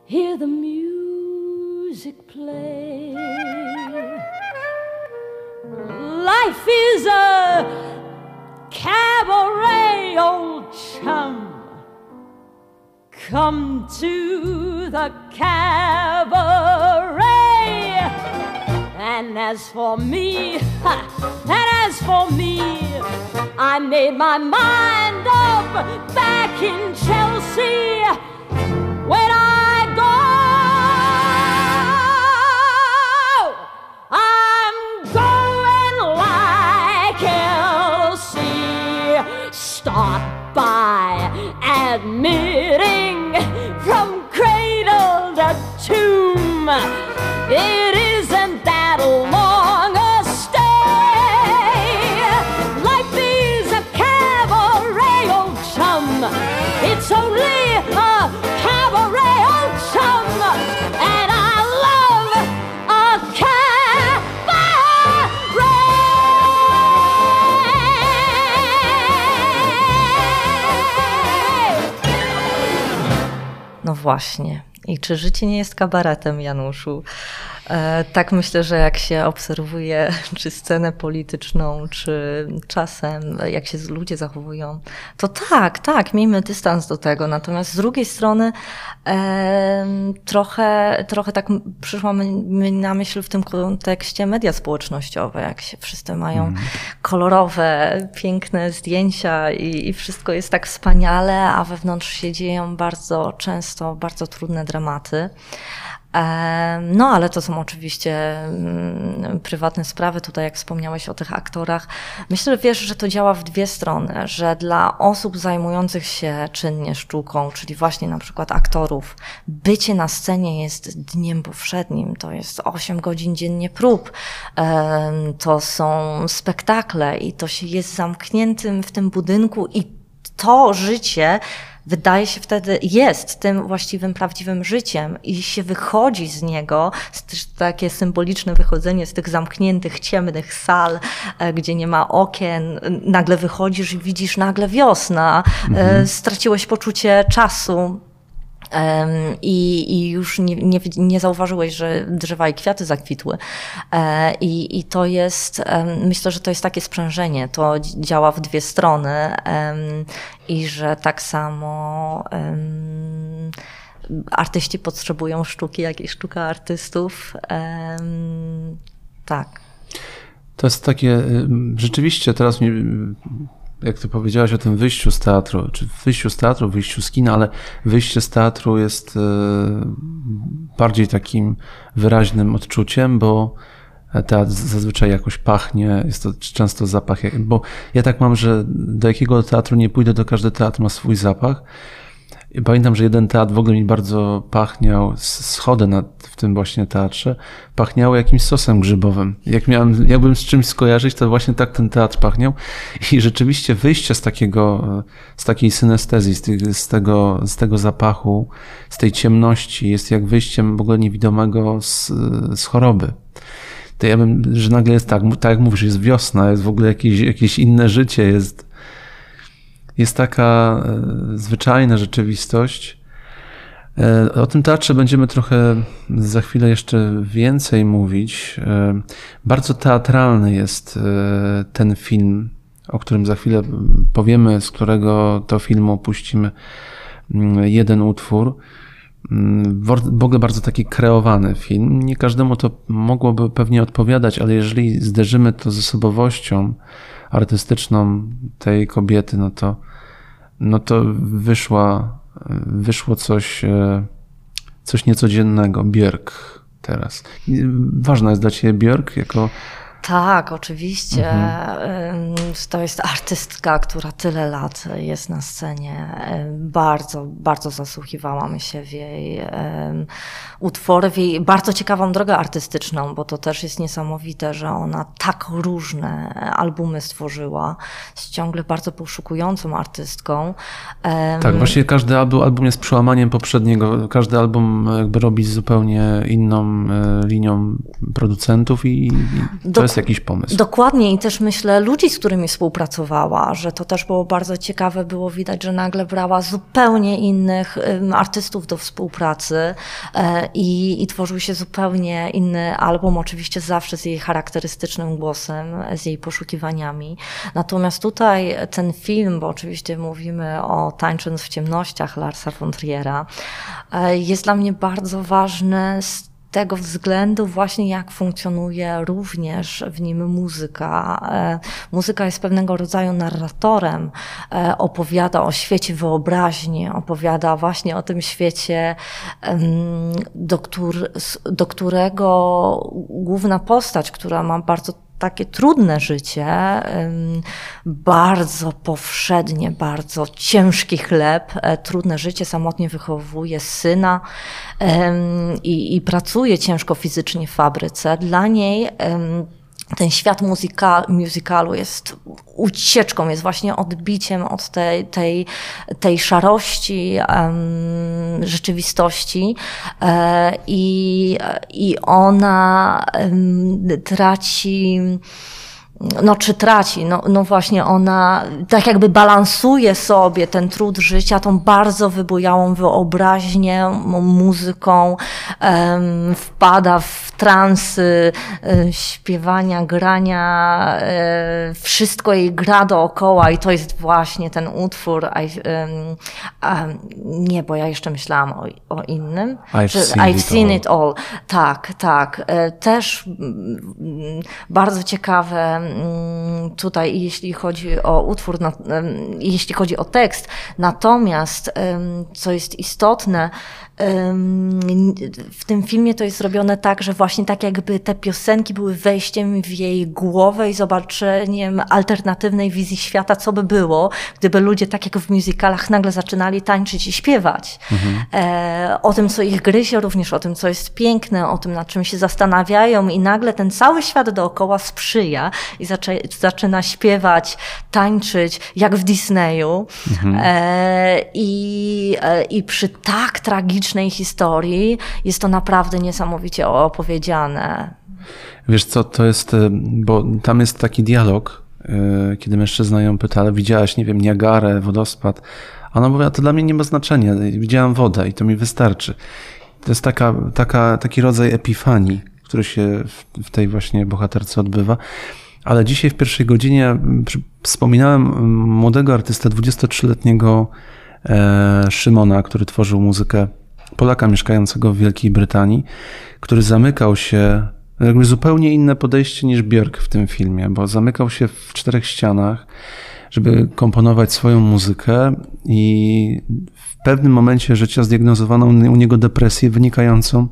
hear the music play. Life is a cabaret, old chum. Come to the cabaret. And as for me, and as for me, I made my mind up back in Chelsea. When I go, I'm going like Elsie. Start by admitting from cradle to tomb. It isn't that long właśnie. I czy życie nie jest kabaretem, Januszu? E, tak myślę, że jak się obserwuje czy scenę polityczną, czy czasem jak się ludzie zachowują, to tak, tak, miejmy dystans do tego. Natomiast z drugiej strony trochę, trochę tak przyszło mi na myśl w tym kontekście media społecznościowe, jak się wszyscy mają kolorowe, piękne zdjęcia i, i wszystko jest tak wspaniale, a wewnątrz się dzieją bardzo często bardzo trudne dramaty. No, ale to są oczywiście mm, prywatne sprawy. Tutaj, jak wspomniałeś o tych aktorach, myślę, że wiesz, że to działa w dwie strony, że dla osób zajmujących się czynnie sztuką, czyli właśnie na przykład aktorów, bycie na scenie jest dniem powszednim. To jest 8 godzin dziennie prób, to są spektakle i to się jest zamkniętym w tym budynku i to życie wydaje się wtedy jest tym właściwym, prawdziwym życiem i się wychodzi z niego, takie symboliczne wychodzenie z tych zamkniętych, ciemnych sal, e, gdzie nie ma okien, nagle wychodzisz i widzisz nagle wiosna, e, straciłeś poczucie czasu, I, I już nie, nie, nie zauważyłeś, że drzewa i kwiaty zakwitły. E, I, I to jest, myślę, że to jest takie sprzężenie. To dz- działa w dwie strony i że tak samo artyści potrzebują sztuki, jak i sztuka artystów. Tak. To jest takie, rzeczywiście teraz mi, jak ty powiedziałaś o tym wyjściu z teatru, czy wyjściu z teatru, wyjściu z kina, ale wyjście z teatru jest y, bardziej takim wyraźnym odczuciem, bo teatr zazwyczaj jakoś pachnie, jest to często zapach, bo ja tak mam, że do jakiego teatru nie pójdę, to każdy teatr ma swój zapach. Pamiętam, że jeden teatr w ogóle mi bardzo pachniał, schody na, tym właśnie teatrze, pachniało jakimś sosem grzybowym. Jak miałem, jakbym z czymś skojarzyć, to właśnie tak ten teatr pachniał. I rzeczywiście wyjście z takiego, z takiej synestezji, z, tych, z, tego, z tego zapachu, z tej ciemności, jest jak wyjściem w ogóle niewidomego z, z choroby to ja bym, że nagle jest tak, tak jak mówisz, jest wiosna, jest w ogóle jakieś, jakieś inne życie, jest, jest taka e, zwyczajna rzeczywistość. E, o tym teatrze będziemy trochę za chwilę jeszcze więcej mówić. E, bardzo teatralny jest ten film, o którym za chwilę powiemy, z którego to filmu puścimy mm, jeden utwór. Mm, w ogóle bardzo taki kreowany film. Nie każdemu to mogłoby pewnie odpowiadać, ale jeżeli zderzymy to z osobowością artystyczną tej kobiety, no to, no to wyszła, wyszło coś, e, coś niecodziennego. Björk teraz. Ważna jest dla Ciebie Björk jako tak, oczywiście. Mhm. To jest artystka, która tyle lat jest na scenie. Bardzo, bardzo zasłuchiwałam się w jej utwory, w jej bardzo ciekawą drogę artystyczną, bo to też jest niesamowite, że ona tak różne albumy stworzyła. z ciągle bardzo poszukującą artystką. Tak, właśnie każdy album, jest przełamaniem poprzedniego. Każdy album jakby robi z zupełnie inną e, linią producentów i to jest jakiś pomysł. Dokładnie i też myślę ludzi, z którymi współpracowała, że to też było bardzo ciekawe, było widać, że nagle brała zupełnie innych artystów do współpracy e, i, i tworzył się zupełnie inny album, oczywiście zawsze z jej charakterystycznym głosem, z jej poszukiwaniami. Natomiast tutaj ten film, bo oczywiście mówimy o Tańcząc w ciemnościach Larsa von Triera, e, jest dla mnie bardzo ważny z tego względu właśnie jak funkcjonuje również w nim muzyka. E, muzyka jest pewnego rodzaju narratorem, e, opowiada o świecie wyobraźni, opowiada właśnie o tym świecie, do, do którego główna postać, która ma bardzo takie trudne życie, bardzo powszednie, bardzo ciężki chleb, e, trudne życie, samotnie wychowuje syna i, i pracuje ciężko fizycznie w fabryce. Dla niej ten świat muzyka, musicalu jest ucieczką, jest właśnie odbiciem od tej, tej, tej szarości um, rzeczywistości e, i, i ona um, traci no czy traci, no, no właśnie ona tak jakby balansuje sobie ten trud życia, tą bardzo wybujałą wyobraźnię, muzyką, um, wpada w transy um, śpiewania, grania, um, wszystko jej gra dookoła i to jest właśnie ten utwór, I, nie, bo ja jeszcze myślałam o, o innym. I've, seen, I've it seen, it all. Tak, tak. E, też bardzo ciekawe tutaj, jeśli chodzi o utwór, jeśli chodzi o tekst. Natomiast, co jest istotne, w tym filmie to jest zrobione tak, że właśnie tak jakby te piosenki były wejściem w jej głowę i zobaczeniem alternatywnej wizji świata, co by było, gdyby ludzie tak jak w musicalach nagle zaczynali tańczyć i śpiewać. Mhm. E, o tym, co ich gryzie, również o tym, co jest piękne, o tym, nad czym się zastanawiają i nagle ten cały świat dookoła sprzyja i zaczyna śpiewać, tańczyć, jak w Disneyu. Mhm. E, i, e, I przy tak tragicznym tragicznej historii jest to naprawdę niesamowicie opowiedziane. Wiesz co, to jest, e, bo tam jest taki dialog, e, kiedy mężczyzna ją pyta, ale widziałaś, nie wiem, Niagarę, wodospad. A ona mówi, to dla mnie nie ma znaczenia, widziałam wodę i to mi wystarczy. To jest taka, taka, taki rodzaj epifanii, który się w tej właśnie bohaterce odbywa. Ale dzisiaj w pierwszej godzinie wspominałem młodego artystę, 23-letniego e, Szymona, który tworzył muzykę Polaka mieszkającego w Wielkiej Brytanii, który zamykał się Jakby zupełnie inne podejście niż Björk w tym filmie, bo zamykał się w czterech ścianach, żeby komponować swoją muzykę i w pewnym momencie życia zdiagnozowano u niego depresję wynikającą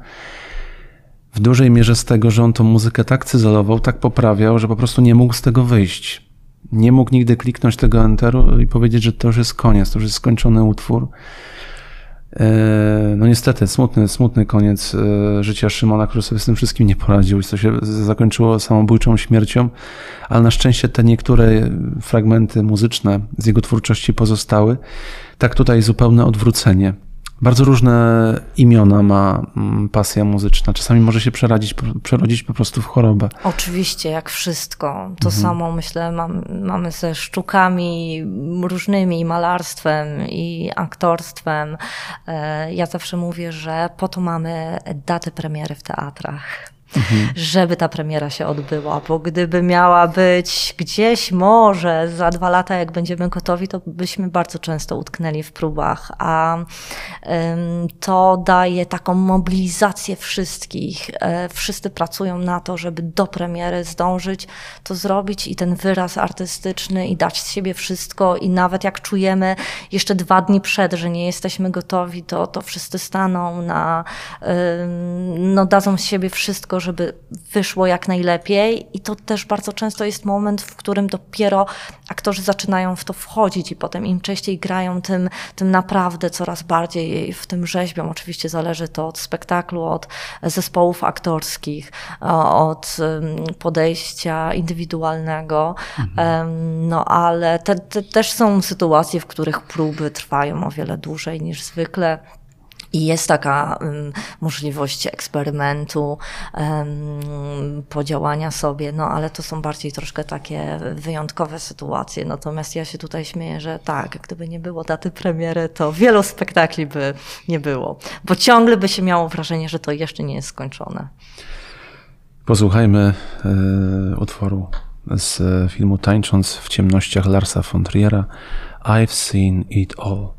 w dużej mierze z tego, że on tą muzykę tak cyzelował, tak poprawiał, że po prostu nie mógł z tego wyjść. Nie mógł nigdy kliknąć tego enteru i powiedzieć, że to już jest koniec, to już jest skończony utwór. E, no niestety, smutny, smutny koniec e, życia Szymona, który sobie z tym wszystkim nie poradził i to się zakończyło samobójczą śmiercią, ale na szczęście te niektóre fragmenty muzyczne z jego twórczości pozostały. Tak tutaj zupełne odwrócenie. Bardzo różne imiona ma mm, pasja muzyczna. Czasami może się przeradzić, przerodzić po prostu w chorobę. Oczywiście, jak wszystko. To mhm. samo myślę mam, mamy ze sztukami różnymi, malarstwem i aktorstwem. E, ja zawsze mówię, że po to mamy daty premiery w teatrach mhm. żeby ta premiera się odbyła, bo gdyby miała być gdzieś może za dwa lata, jak będziemy gotowi, to byśmy bardzo często utknęli w próbach, a to daje taką mobilizację wszystkich. E, wszyscy pracują na to, żeby do premiery zdążyć to zrobić i ten wyraz artystyczny i dać z siebie wszystko i nawet jak czujemy jeszcze dwa dni przed, że nie jesteśmy gotowi, to, to wszyscy staną na, no dadzą z siebie wszystko, żeby wyszło jak najlepiej. I to też bardzo często jest moment, w którym dopiero aktorzy zaczynają w to wchodzić i potem im częściej grają, tym, tym naprawdę coraz bardziej w tym rzeźbią. Oczywiście zależy to od spektaklu, od zespołów aktorskich, od podejścia indywidualnego. Mhm. No ale te, te też są sytuacje, w których próby trwają o wiele dłużej niż zwykle. I jest taka um, możliwość eksperymentu, um, podziałania sobie, no ale to są bardziej troszkę takie wyjątkowe sytuacje. Natomiast ja się tutaj śmieję, że tak, gdyby nie było daty premiery, to wielu spektakli by nie było, bo ciągle by się miało wrażenie, że to jeszcze nie jest skończone. Posłuchajmy y, utworu z filmu Tańcząc w ciemnościach Larsa von Triera I've seen it all.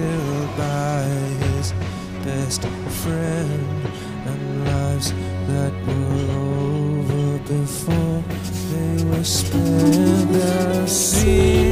killed by his best friend, and lives that were over before they were spent. I see.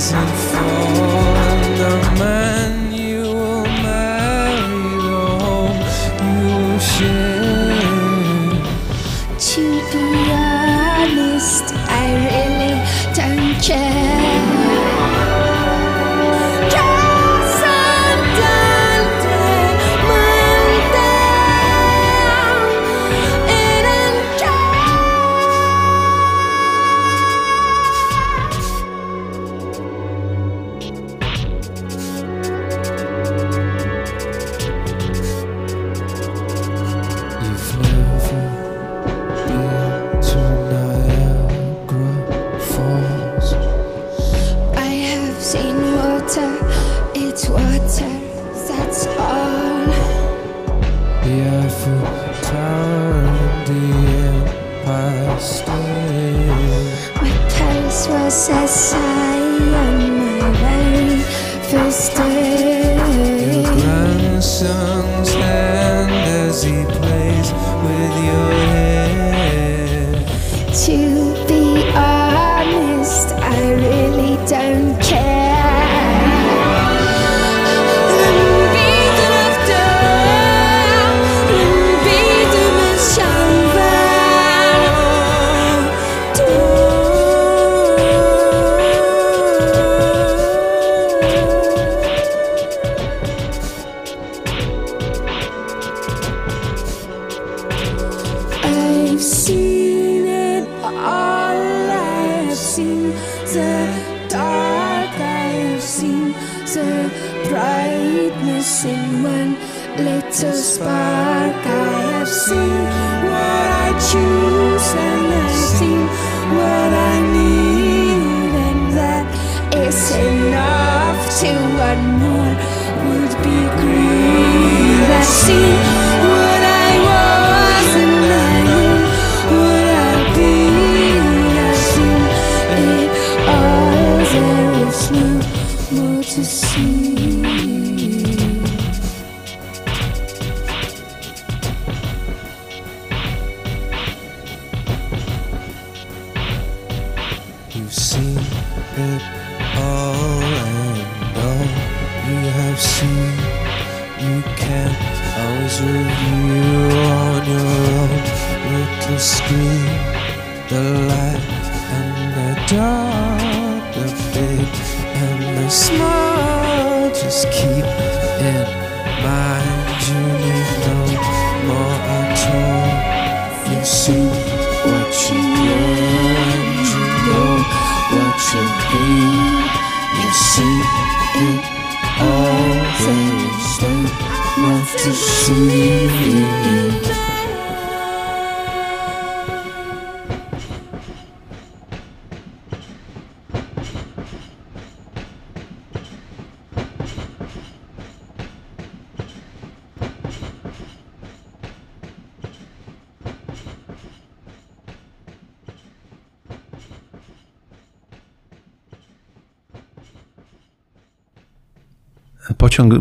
doesn't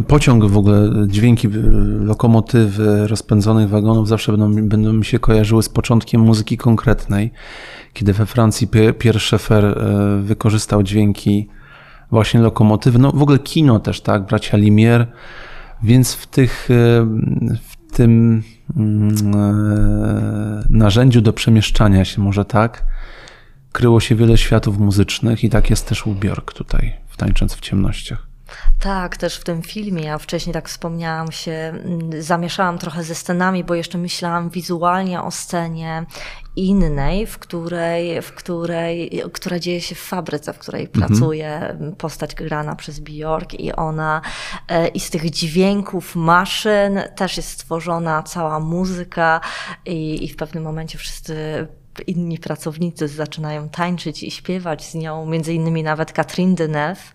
Pociąg, w ogóle, dźwięki y, lokomotywy, rozpędzonych wagonów zawsze będą, będą mi się kojarzyły z początkiem muzyki konkretnej, kiedy we Francji Pie- Pierre Schaeffer y, wykorzystał dźwięki właśnie lokomotywy, no w ogóle kino też, tak, bracia Limier, więc w tych, y, w tym mm, e, narzędziu do przemieszczania się, może tak, kryło się wiele światów muzycznych i tak jest też u Björk tutaj, w Tańcząc w ciemnościach. Tak, też w tym filmie, ja wcześniej tak wspomniałam się, mm, zamieszałam trochę ze scenami, bo jeszcze myślałam wizualnie o scenie innej, w której, w której, która dzieje się w fabryce, w której pracuje postać grana przez Bjork i ona e, i z tych dźwięków maszyn też jest stworzona cała muzyka i, i w pewnym momencie wszyscy inni pracownicy zaczynają tańczyć i śpiewać z nią, między innymi nawet Catherine Deneuve.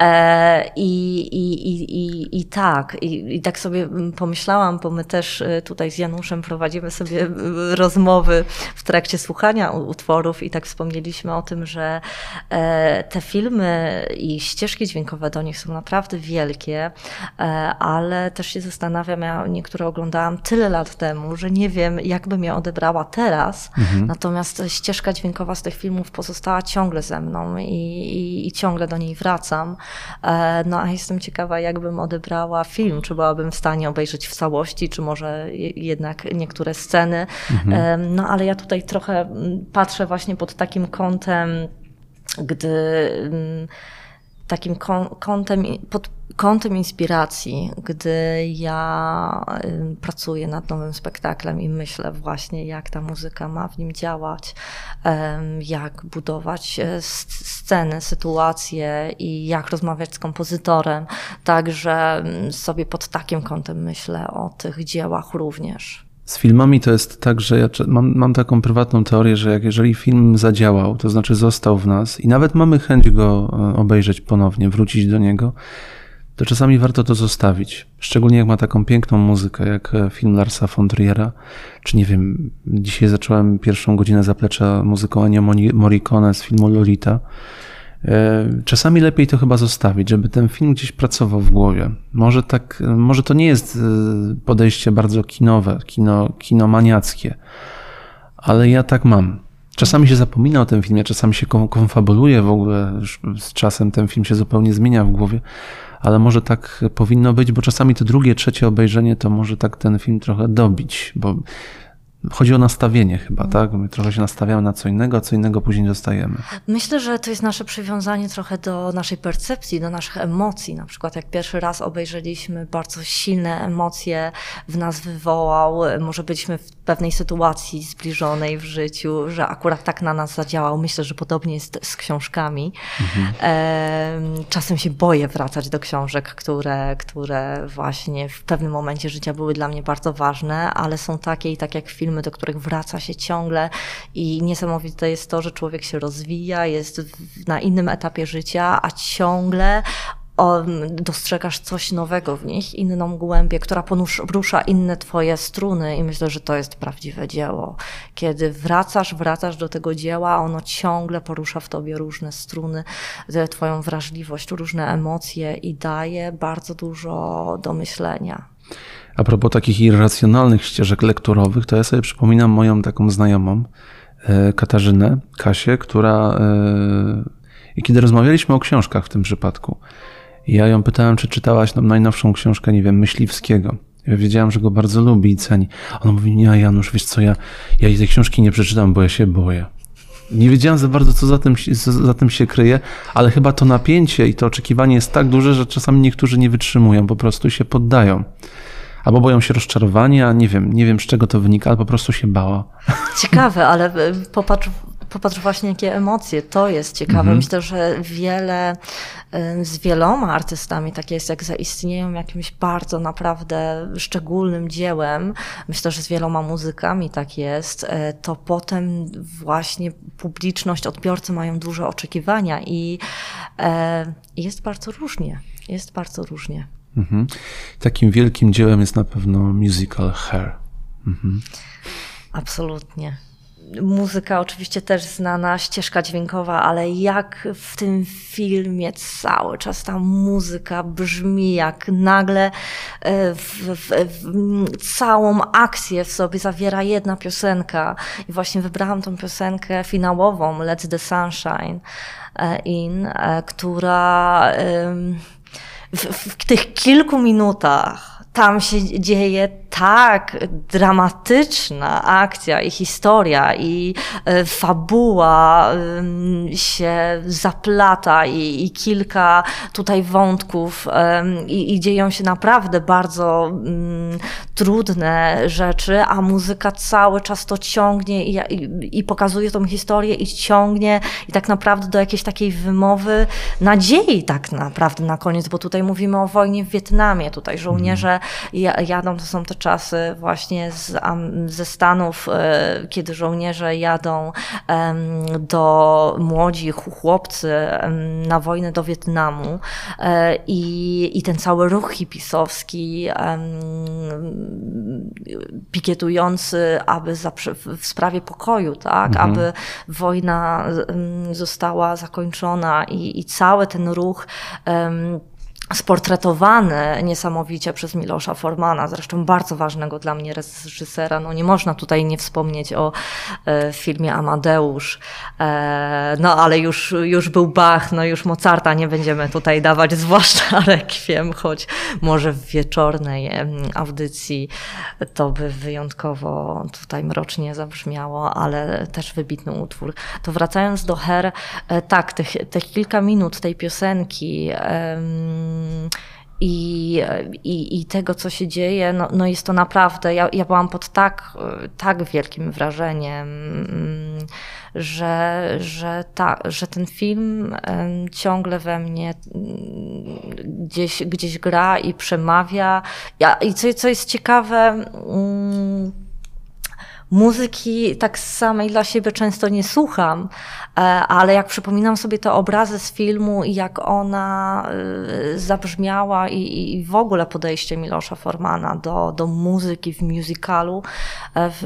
E, i, i, i, i, tak, i, tak sobie mm, pomyślałam, bo my też e, tutaj z Januszem prowadzimy sobie e, rozmowy w trakcie słuchania utworów i tak wspomnieliśmy o tym, że te filmy i ścieżki dźwiękowe do nich są naprawdę wielkie, ale też się zastanawiam, ja niektóre oglądałam tyle lat temu, że nie wiem, jak bym je odebrała teraz, natomiast ścieżka dźwiękowa z tych filmów pozostała ciągle ze mną i, i, i ciągle do niej wracam. E, No a jestem ciekawa, jakbym odebrała film, czy byłabym w stanie obejrzeć w całości, czy może je- jednak niektóre sceny. E, No ale ja tutaj trochę patrzę właśnie pod takim kątem, gdy takim kąt- kątem, pod kątem inspiracji, gdy ja pracuję nad nowym spektaklem i myślę właśnie, jak ta muzyka ma w nim działać, jak budować e, sceny, sytuacje i jak rozmawiać z kompozytorem. Także sobie pod takim kątem myślę o tych dziełach również. Z filmami to jest tak, że ja mam, mam taką prywatną teorię, że jak jeżeli film zadziałał, to znaczy został w nas i nawet mamy chęć go e, obejrzeć ponownie, wrócić do niego, to czasami warto to zostawić. Szczególnie jak ma taką piękną muzykę, jak e, film Larsa von Triera, czy nie wiem, dzisiaj zacząłem pierwszą godzinę zaplecza muzyką Ennio Morricone z filmu Lolita. E, Czasami lepiej to chyba zostawić, żeby ten film gdzieś pracował w głowie. Może tak, może to nie jest e, podejście bardzo kinowe, kino, kinomaniackie, ale ja tak mam. Czasami się zapomina o tym filmie, czasami się kon- konfabuluje w ogóle, z czasem ten film się zupełnie zmienia w głowie, ale może tak powinno być, bo czasami to drugie, trzecie obejrzenie to może tak ten film trochę dobić, bo chodzi o nastawienie chyba, tak? My trochę się nastawiamy na co innego, a co innego później dostajemy. Myślę, że to jest nasze przywiązanie trochę do naszej percepcji, do naszych emocji. Na przykład, jak pierwszy raz obejrzeliśmy, bardzo silne emocje w nas wywołał, może byliśmy w pewnej sytuacji zbliżonej w życiu, że akurat tak na nas zadziałał. Myślę, że podobnie jest z książkami. Em, Czasem się boję wracać do książek, które, które właśnie w pewnym momencie życia były dla mnie bardzo ważne, ale są takie i tak jak filmy, do których wraca się ciągle i niesamowite jest to, że człowiek się rozwija, jest na innym etapie życia, a ciągle dostrzegasz coś nowego w nich, inną głębię, która porusza inne twoje struny i myślę, że to jest prawdziwe dzieło. Kiedy wracasz, wracasz do tego dzieła, ono ciągle porusza w tobie różne struny, twoją wrażliwość, różne emocje i daje bardzo dużo do myślenia. A propos takich irracjonalnych ścieżek lekturowych, to ja sobie przypominam moją taką znajomą, e, Katarzynę, Kasię, która, e, i kiedy rozmawialiśmy o książkach w tym przypadku, ja ją pytałem, czy czytałaś nam najnowszą książkę, nie wiem, Myśliwskiego. Ja wiedziałem, że go bardzo lubi i ceni. Ona mówi, nie, Janusz, wiesz co, ja, ja tej książki nie przeczytam, bo ja się boję. Nie wiedziałem za bardzo, co za tym, za, tym się kryje, ale chyba to napięcie i to oczekiwanie jest tak duże, że czasami niektórzy nie wytrzymują, po prostu się poddają. Albo boją się rozczarowania, nie wiem, nie wiem z czego to wynika, ale po prostu się bała. Ciekawe, ale e, popatrz, popatrz właśnie, jakie emocje. To jest ciekawe. Myślę, że wiele e, z wieloma artystami tak jest, jak zaistnieją jakimś bardzo naprawdę szczególnym dziełem. Myślę, że z wieloma muzykami tak jest. e, To potem właśnie publiczność, odbiorcy mają duże oczekiwania i e, jest bardzo różnie. Jest bardzo różnie. Mhm. Takim wielkim dziełem jest na pewno musical Hair. Absolutnie. Muzyka oczywiście też znana, ścieżka dźwiękowa, ale jak w tym filmie cały czas ta muzyka brzmi, jak nagle e, w, w, w, całą akcję w sobie zawiera jedna piosenka. I właśnie wybrałam tą piosenkę finałową, Let the Sunshine e, In, e, która w, w tych kilku minutach tam się dzieje tak dramatyczna akcja i historia i e, fabuła się zaplata i, i kilka tutaj wątków i, i dzieją się naprawdę bardzo mm, trudne rzeczy, a muzyka cały czas to ciągnie i, i, pokazuje tą historię i ciągnie i tak naprawdę do jakiejś takiej wymowy nadziei tak naprawdę na koniec, bo tutaj mówimy o wojnie w Wietnamie, tutaj żołnierze jadą, to są te czasy właśnie z, ze Stanów, e, kiedy żołnierze jadą do młodzi ch- chłopcy na wojnę do Wietnamu e, i, i ten cały ruch hipisowski pikietujący, aby za, w sprawie pokoju, tak, aby wojna została zakończona i, i cały ten ruch em, sportretowany niesamowicie przez Milosza Formana, zresztą bardzo ważnego dla mnie reżysera. No nie można tutaj nie wspomnieć o e, filmie Amadeusz, e, no ale już, już był Bach, no już Mozarta nie będziemy tutaj dawać, zwłaszcza Rekwiem, choć może w wieczornej audycji to by wyjątkowo tutaj mrocznie zabrzmiało, ale też wybitny utwór. To wracając do Her, e, tak, tych, kilka minut tej piosenki i, i, i tego, co się dzieje, no, no jest to naprawdę, ja, ja byłam pod tak, tak wielkim wrażeniem, że, że, ta, że ten film ciągle we mnie mm, gdzieś, gdzieś gra i przemawia. Ja, I co, co jest ciekawe, mm, muzyki tak samej dla siebie często nie słucham, e, ale jak przypominam sobie te obrazy z filmu i jak ona e, zabrzmiała i, i w ogóle podejście Milosza Formana do, do muzyki w musicalu, e, w,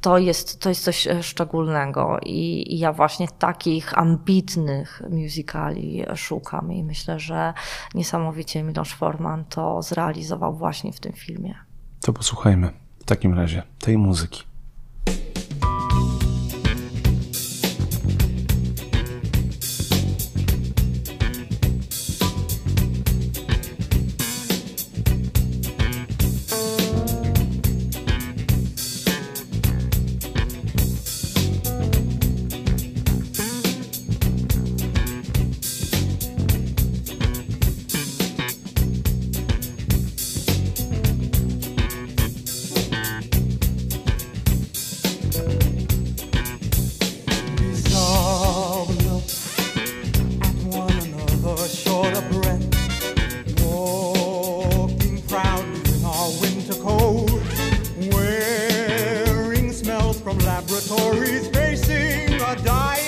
to jest, to jest coś szczególnego i, i ja właśnie takich ambitnych musicali szukam i myślę, że niesamowicie Milosz Forman to zrealizował właśnie w tym filmie. To posłuchajmy w takim razie tej muzyki. he's facing a dying.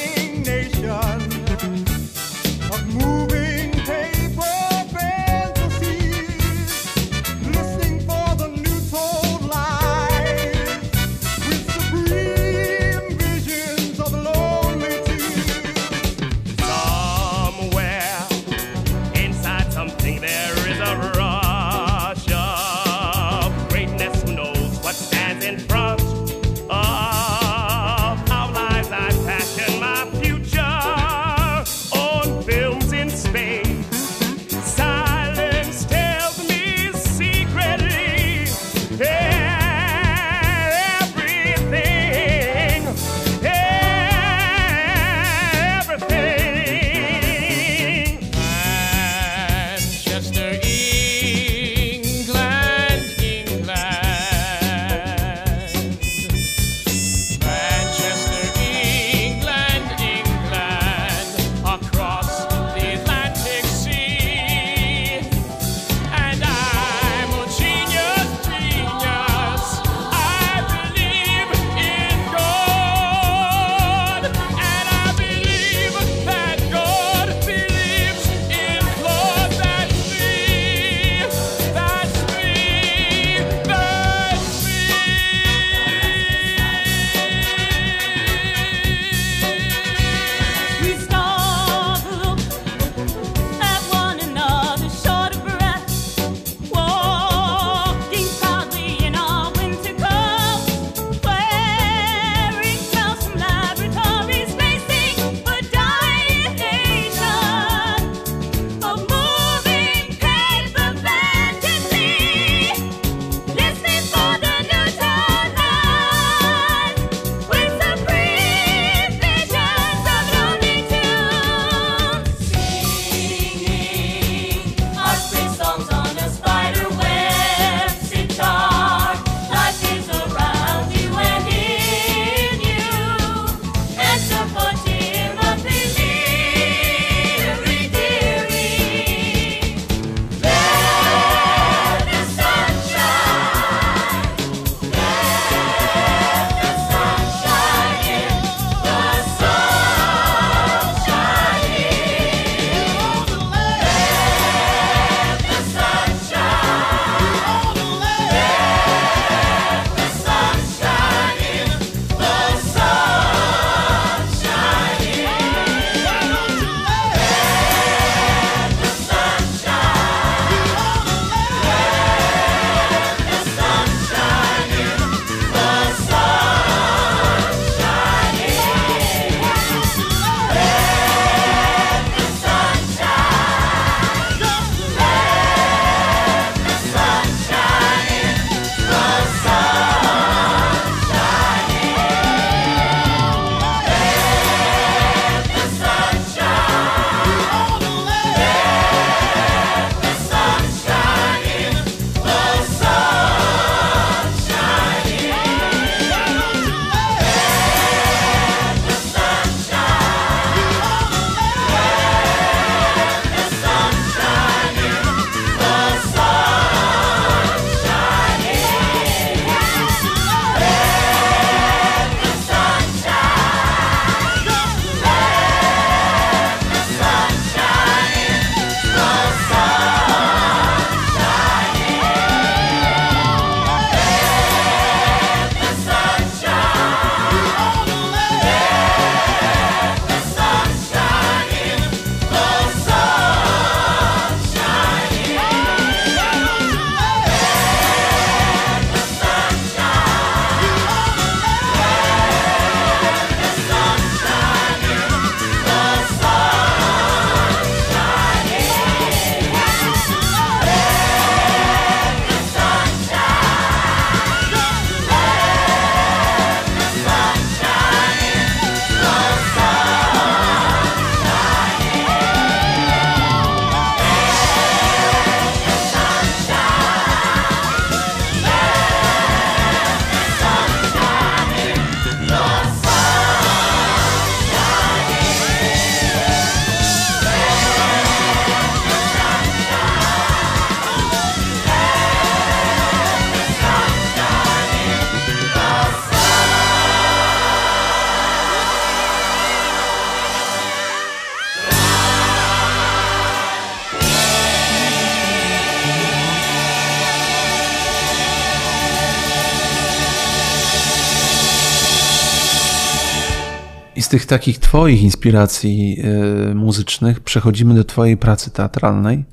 Z tych takich Twoich inspiracji y, muzycznych przechodzimy do Twojej pracy teatralnej,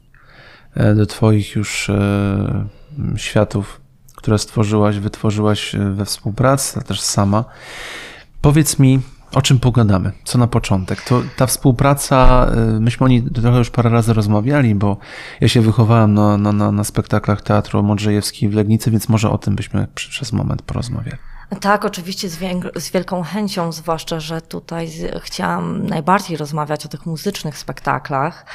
y, do Twoich już y, światów, które stworzyłaś, wytworzyłaś we współpracy, też sama. Powiedz mi, o czym pogadamy? Co na początek? To ta współpraca, myśmy o niej trochę już parę razy rozmawiali, bo ja się wychowałem na, na, na, na spektaklach Teatru Modrzejewski w Legnicy, więc może o tym byśmy przez moment porozmawiali. Tak, oczywiście z, z, wielką chęcią, zwłaszcza, że tutaj chciałam najbardziej rozmawiać o tych muzycznych spektaklach,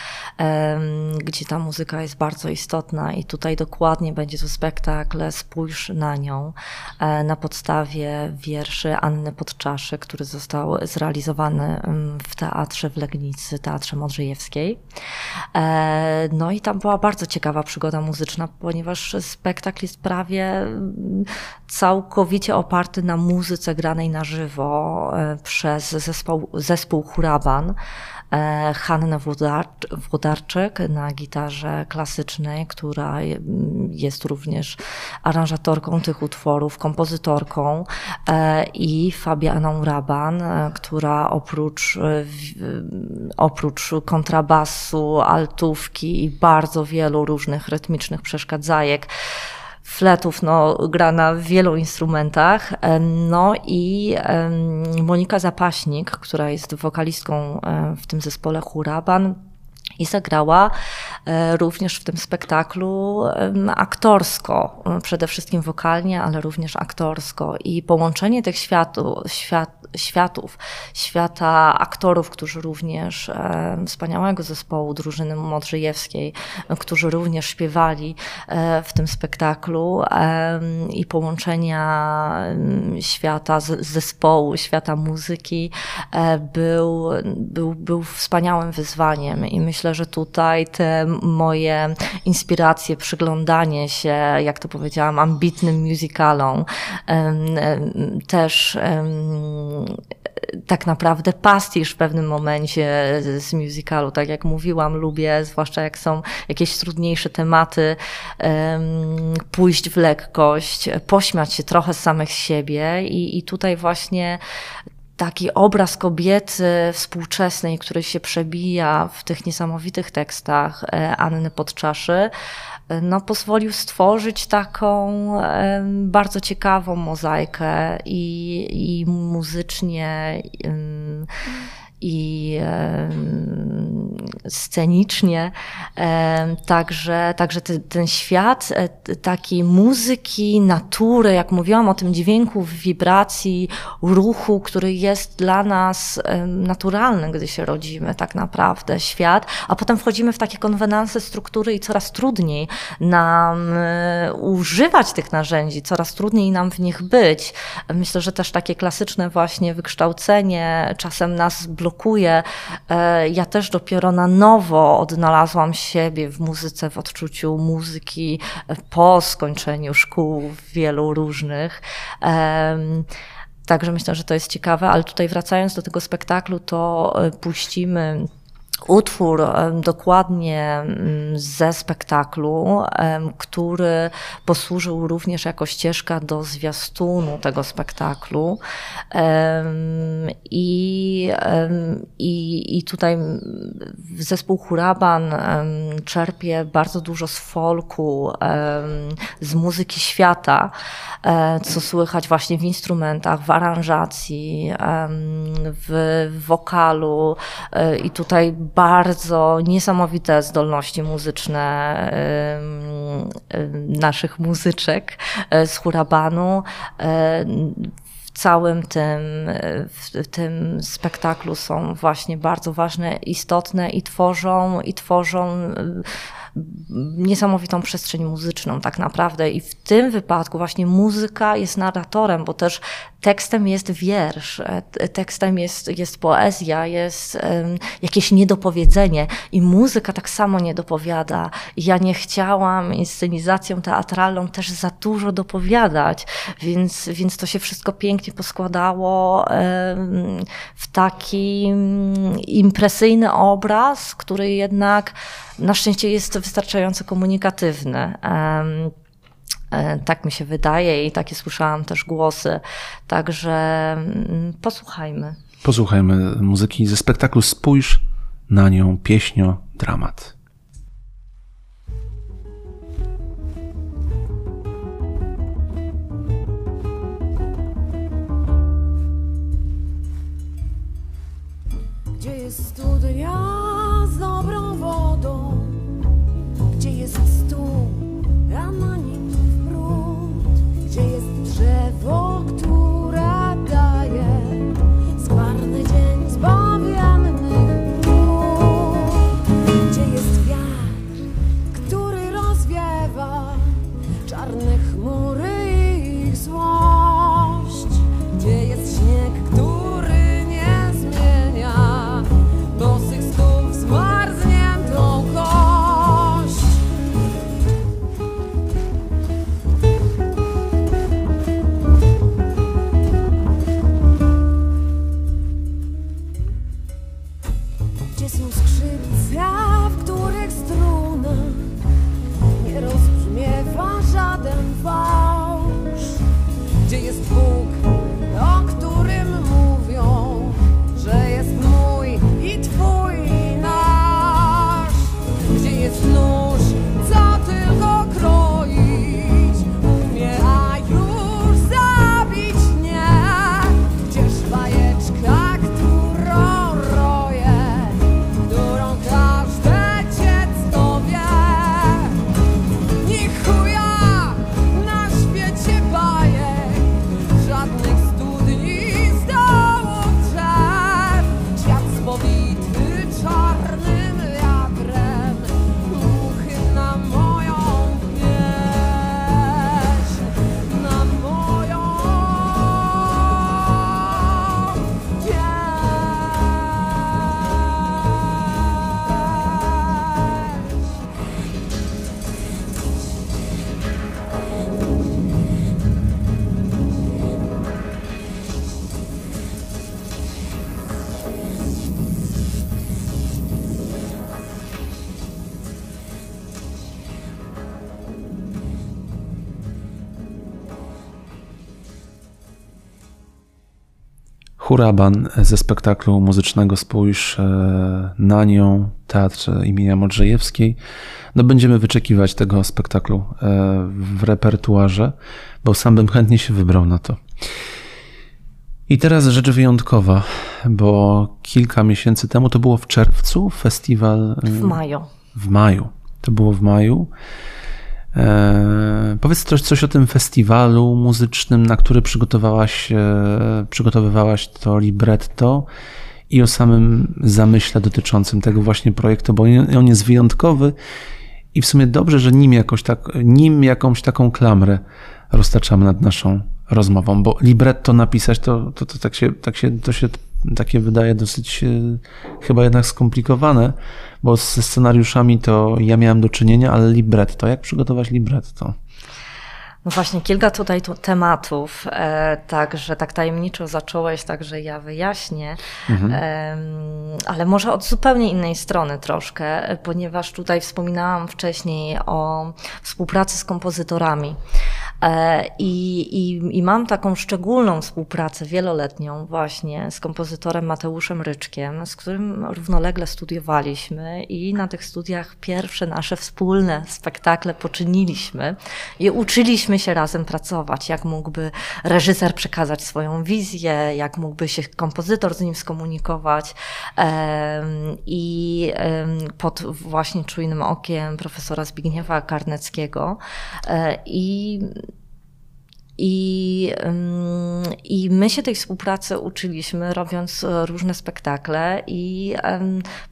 gdzie ta muzyka jest bardzo istotna i tutaj dokładnie będzie to spektakl Spójrz na nią e, na podstawie wierszy Anny Podczaszy, który został zrealizowany w teatrze w Legnicy, Teatrze Modrzejewskiej. E, no i tam była bardzo ciekawa przygoda muzyczna, ponieważ spektakl jest prawie całkowicie oparty na muzyce granej na żywo e, przez zespół, zespół Huraban. E, Hannę Włodarczyk na gitarze klasycznej, która jest również aranżatorką tych utworów, kompozytorką e, i Fabianą Raban, która oprócz, oprócz kontrabasu, altówki i bardzo wielu różnych rytmicznych przeszkadzajek, fletów, no, gra na wielu instrumentach. No i Monika Zapaśnik, która jest wokalistką w tym zespole Huraban, i zagrała e, również w tym spektaklu aktorsko, przede wszystkim wokalnie, ale również aktorsko. I połączenie tych światu, świat, światów, świata aktorów, którzy również e, wspaniałego zespołu drużyny Modrzejewskiej, którzy również śpiewali e, w tym spektaklu e, i połączenia świata zespołu, świata muzyki e, był, był, był wspaniałym wyzwaniem i myślę, że tutaj te moje inspiracje, przyglądanie się, jak to powiedziałam, ambitnym musicalom, też tak naprawdę pastisz w pewnym momencie z musicalu. Tak jak mówiłam, lubię, zwłaszcza jak są jakieś trudniejsze tematy, pójść w lekkość, pośmiać się trochę z samych siebie i, i tutaj właśnie taki obraz kobiety współczesnej, który się przebija w tych niesamowitych tekstach e, Anny Podczaszy, no, pozwolił stworzyć taką bardzo ciekawą mozaikę i, i muzycznie i scenicznie. Także, także ten świat e, takiej muzyki, natury, jak mówiłam o tym dźwięku, wibracji, ruchu, który jest dla nas naturalny, gdy się rodzimy, tak naprawdę, świat, a potem wchodzimy w takie konwenanse struktury i coraz trudniej nam e, używać tych narzędzi, coraz trudniej nam w nich być. Myślę, że też takie klasyczne właśnie wykształcenie czasem nas blokuje blokuje. E, ja też dopiero na nowo odnalazłam siebie w muzyce, w odczuciu muzyki e, po skończeniu szkół wielu różnych. Także myślę, że to jest ciekawe, ale tutaj wracając do tego spektaklu, to e, puścimy utwór dokładnie ze spektaklu, który posłużył również jako ścieżka do zwiastunu tego spektaklu. I, i, i tutaj zespół Huraban czerpie bardzo dużo z folku, z muzyki świata, e, co słychać właśnie w instrumentach, w aranżacji, w wokalu e, i tutaj bardzo niesamowite zdolności muzyczne naszych muzyczek e, z Hurabanu e, w całym tym, w tym spektaklu są właśnie bardzo ważne, istotne i tworzą, i tworzą niesamowitą przestrzeń muzyczną tak naprawdę. I w tym wypadku właśnie muzyka jest narratorem, bo też tekstem jest wiersz, e, tekstem jest, jest poezja, jest jakieś niedopowiedzenie i muzyka tak samo nie dopowiada. Ja nie chciałam inscenizacją teatralną też za dużo dopowiadać, więc, więc to się wszystko pięknie poskładało w taki um, impresyjny obraz, który jednak na szczęście jest wystarczająco komunikatywny. E, tak mi się wydaje i takie słyszałam też głosy. Także mm, posłuchajmy. Posłuchajmy muzyki ze spektaklu Spójrz na nią, pieśnio, dramat. Gdzie jest studnia Huraban ze spektaklu muzycznego Spójrz e, na nią, Teatr imienia Modrzejewskiej. No będziemy wyczekiwać tego spektaklu e, w repertuarze, bo sam bym chętnie się wybrał na to. I teraz rzecz wyjątkowa, bo kilka miesięcy temu, to było w czerwcu, festiwal W maju. w maju. To było w maju. E, powiedz coś, coś o tym festiwalu muzycznym, na który przygotowałaś, e, przygotowywałaś to libretto i o samym zamyśle dotyczącym tego właśnie projektu, bo on jest wyjątkowy i w sumie dobrze, że nim, jakoś tak, nim jakąś taką klamrę roztaczamy nad naszą rozmową, bo libretto napisać to, to, to, tak się, tak się, to się takie wydaje dosyć e, chyba jednak skomplikowane, bo ze scenariuszami to ja miałem do czynienia, ale libretto, jak przygotować libretto? No właśnie, kilka tutaj tu tematów, e, także tak tajemniczo zacząłeś, także ja wyjaśnię, Mhm. Em, ale może od zupełnie innej strony troszkę, e, ponieważ tutaj wspominałam wcześniej o współpracy z kompozytorami. E, I, i, I mam taką szczególną współpracę wieloletnią właśnie z kompozytorem Mateuszem Ryczkiem, z którym równolegle studiowaliśmy i na tych studiach pierwsze nasze wspólne spektakle poczyniliśmy i uczyliśmy się razem pracować, jak mógłby reżyser przekazać swoją wizję, jak mógłby się kompozytor z nim skomunikować i pod właśnie czujnym okiem profesora Zbigniewa Karneckiego E, i i, I my się tej współpracy uczyliśmy, robiąc e, różne spektakle, i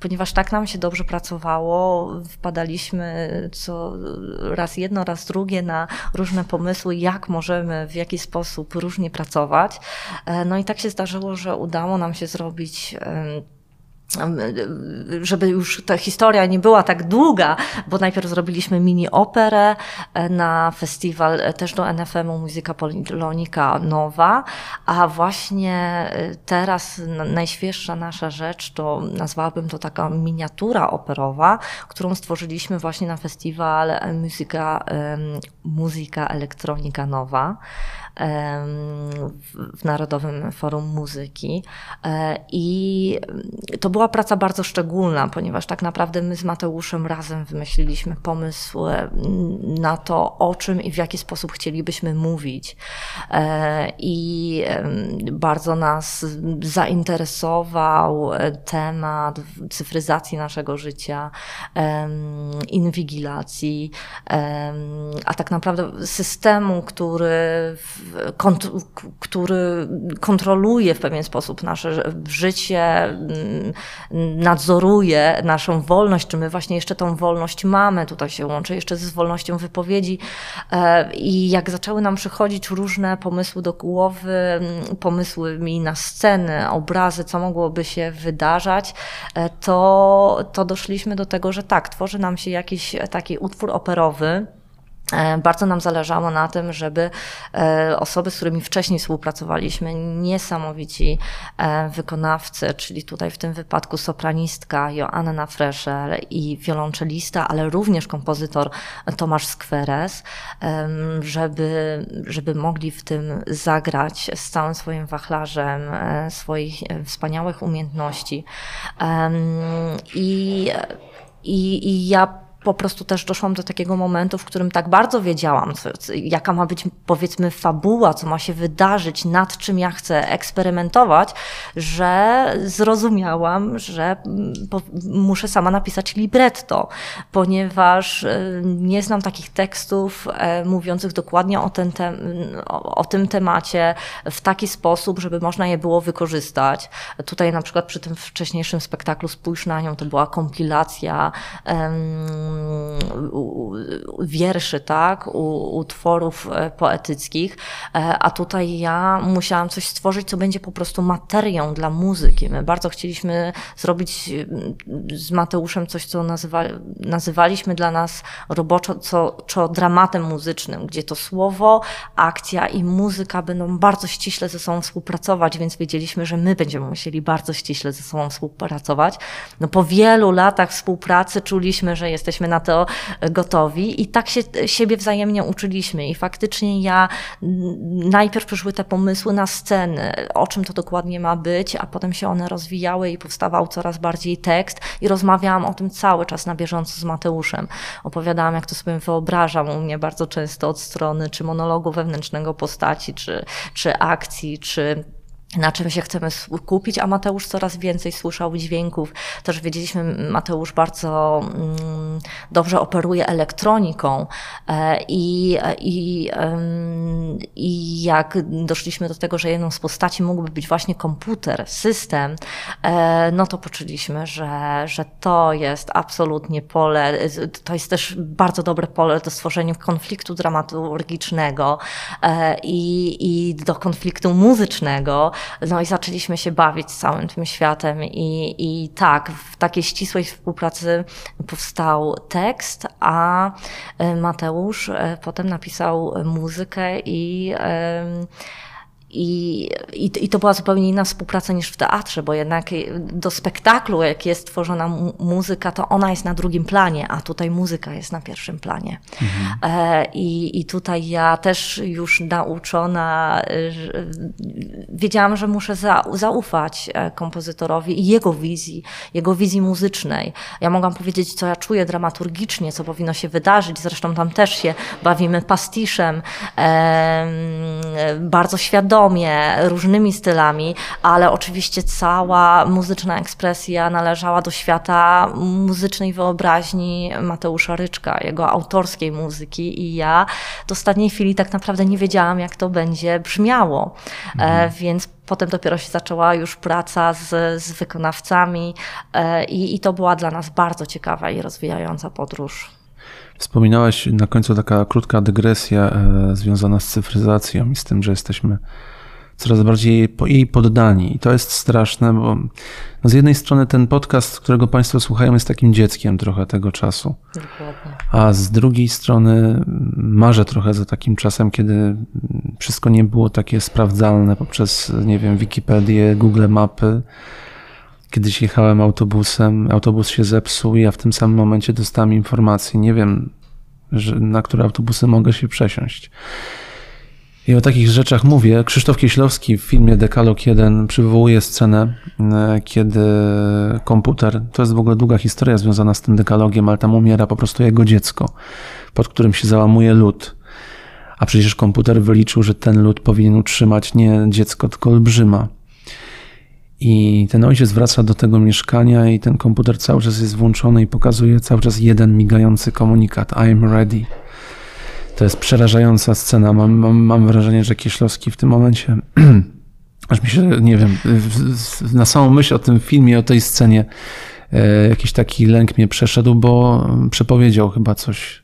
ponieważ tak nam się dobrze pracowało, wpadaliśmy co raz jedno, raz drugie na różne pomysły, jak możemy w jaki sposób różnie pracować. E, No i tak się zdarzyło, że udało nam się zrobić. Em, żeby już ta historia nie była tak długa, bo najpierw zrobiliśmy mini operę e, na festiwal e, też do NFM-u Muzyka Polonika Nowa, a właśnie e, teraz najświeższa nasza rzecz to nazwałabym to taka miniatura operowa, którą stworzyliśmy właśnie na festiwal e, Muzyka, Muzyka Elektronika Nowa. W Narodowym Forum Muzyki. E, I to była praca bardzo szczególna, ponieważ tak naprawdę my z Mateuszem razem wymyśliliśmy pomysł na to, o czym i w jaki sposób chcielibyśmy mówić. E, I bardzo nas zainteresował temat cyfryzacji naszego życia, inwigilacji, a tak naprawdę systemu, który, kont który kontroluje w pewien sposób nasze życie, nadzoruje naszą wolność, czy my właśnie jeszcze tą wolność mamy. Tutaj się łączy jeszcze z wolnością wypowiedzi. E, I jak zaczęły nam przychodzić różne pomysły do głowy, pomysły mi na sceny, obrazy, co mogłoby się wydarzać, e, to, to doszliśmy do tego, że tak, tworzy nam się jakiś taki utwór operowy, bardzo nam zależało na tym, żeby e, osoby, z którymi wcześniej współpracowaliśmy, niesamowici e, wykonawcy, czyli tutaj w tym wypadku sopranistka Joanna Frescher i wiolonczelista, ale również kompozytor Tomasz Skweres, żeby, żeby mogli w tym zagrać z całym swoim wachlarzem swoich wspaniałych umiejętności. I, i, i ja po prostu też doszłam do takiego momentu, w którym tak bardzo wiedziałam, co, jaka ma być powiedzmy fabuła, co ma się wydarzyć, nad czym ja chcę eksperymentować, że zrozumiałam, że muszę sama napisać libretto, ponieważ e, nie znam takich tekstów e, mówiących dokładnie o, ten te, o, tym temacie w taki sposób, żeby można je było wykorzystać. Tutaj na przykład przy tym wcześniejszym spektaklu Spójrz na nią to była kompilacja wierszy, tak, utworów e, poetyckich, e, a tutaj ja musiałam coś stworzyć, co będzie po prostu materią dla muzyki. My bardzo chcieliśmy zrobić mm, z Mateuszem coś, co nazywa, nazywaliśmy dla nas roboczo co, co dramatem muzycznym, gdzie to słowo, akcja i muzyka będą bardzo ściśle ze sobą współpracować, więc wiedzieliśmy, że my będziemy musieli bardzo ściśle ze sobą współpracować. No po wielu latach współpracy czuliśmy, że jesteśmy jesteśmy na to gotowi i tak się siebie wzajemnie uczyliśmy i faktycznie ja najpierw przyszły te pomysły na sceny, o czym to dokładnie ma być, a potem się one rozwijały i powstawał coraz bardziej tekst i rozmawiałam o tym cały czas na bieżąco z Mateuszem. Opowiadałam, jak to sobie wyobrażam u mnie bardzo często od strony czy monologu wewnętrznego postaci, czy, czy akcji, czy na czym się chcemy skupić, a Mateusz coraz więcej słyszał dźwięków. Też wiedzieliśmy, Mateusz bardzo mm, dobrze operuje elektroniką e, i, i, i jak doszliśmy do tego, że jedną z postaci mógłby być właśnie komputer, system, e, no to poczuliśmy, że, że to jest absolutnie pole, to jest też bardzo dobre pole do stworzenia konfliktu dramaturgicznego e, i, i do konfliktu muzycznego, no i zaczęliśmy się bawić całym tym światem i, i tak, w takiej ścisłej współpracy powstał tekst, a e, Mateusz e, potem napisał muzykę i i, i, I to była zupełnie inna współpraca niż w teatrze, bo jednak do spektaklu, jak jest tworzona muzyka, to ona jest na drugim planie, a tutaj muzyka jest na pierwszym planie. Mhm. E, i, I tutaj ja też już nauczona, wiedziałam, że muszę za, zaufać e, kompozytorowi i jego wizji, jego wizji muzycznej. Ja mogłam powiedzieć, co ja czuję dramaturgicznie, co powinno się wydarzyć. Zresztą tam też się bawimy pastiszem, e, bardzo świadomie różnymi stylami, ale oczywiście cała muzyczna ekspresja należała do świata muzycznej wyobraźni Mateusza Ryczka, jego autorskiej muzyki i ja do ostatniej chwili tak naprawdę nie wiedziałam, jak to będzie brzmiało. E, mhm. Więc potem dopiero się zaczęła już praca z, z wykonawcami e, i, i to była dla nas bardzo ciekawa i rozwijająca podróż. Wspominałaś na końcu taka krótka dygresja e, związana z cyfryzacją i z tym, że jesteśmy coraz bardziej jej poddani. I to jest straszne, bo no z jednej strony ten podcast, którego Państwo słuchają, jest takim dzieckiem trochę tego czasu. Dokładnie. A z drugiej strony marzę trochę za takim czasem, kiedy wszystko nie było takie sprawdzalne poprzez, nie wiem, Wikipedię, Google Mapy. Kiedyś jechałem autobusem, autobus się zepsuł i ja w tym samym momencie dostałem informację, nie wiem, na które autobusy mogę się przesiąść. I o takich rzeczach mówię. Krzysztof Kieślowski w filmie Dekalog 1 przywołuje scenę, e, kiedy komputer, to jest w ogóle długa historia związana z tym dekalogiem, ale tam umiera po prostu jego dziecko, pod którym się załamuje lód. A przecież komputer wyliczył, że ten lód powinien utrzymać nie dziecko, tylko olbrzyma. I ten ojciec wraca do tego mieszkania i ten komputer cały czas jest włączony i pokazuje cały czas jeden migający komunikat I'm ready. To jest przerażająca scena. Mam, mam, mam wrażenie, że Kieślowski w tym momencie, aż mi się, nie wiem, na samą myśl o tym filmie, o tej scenie, e, jakiś taki lęk mnie przeszedł, bo przepowiedział chyba coś,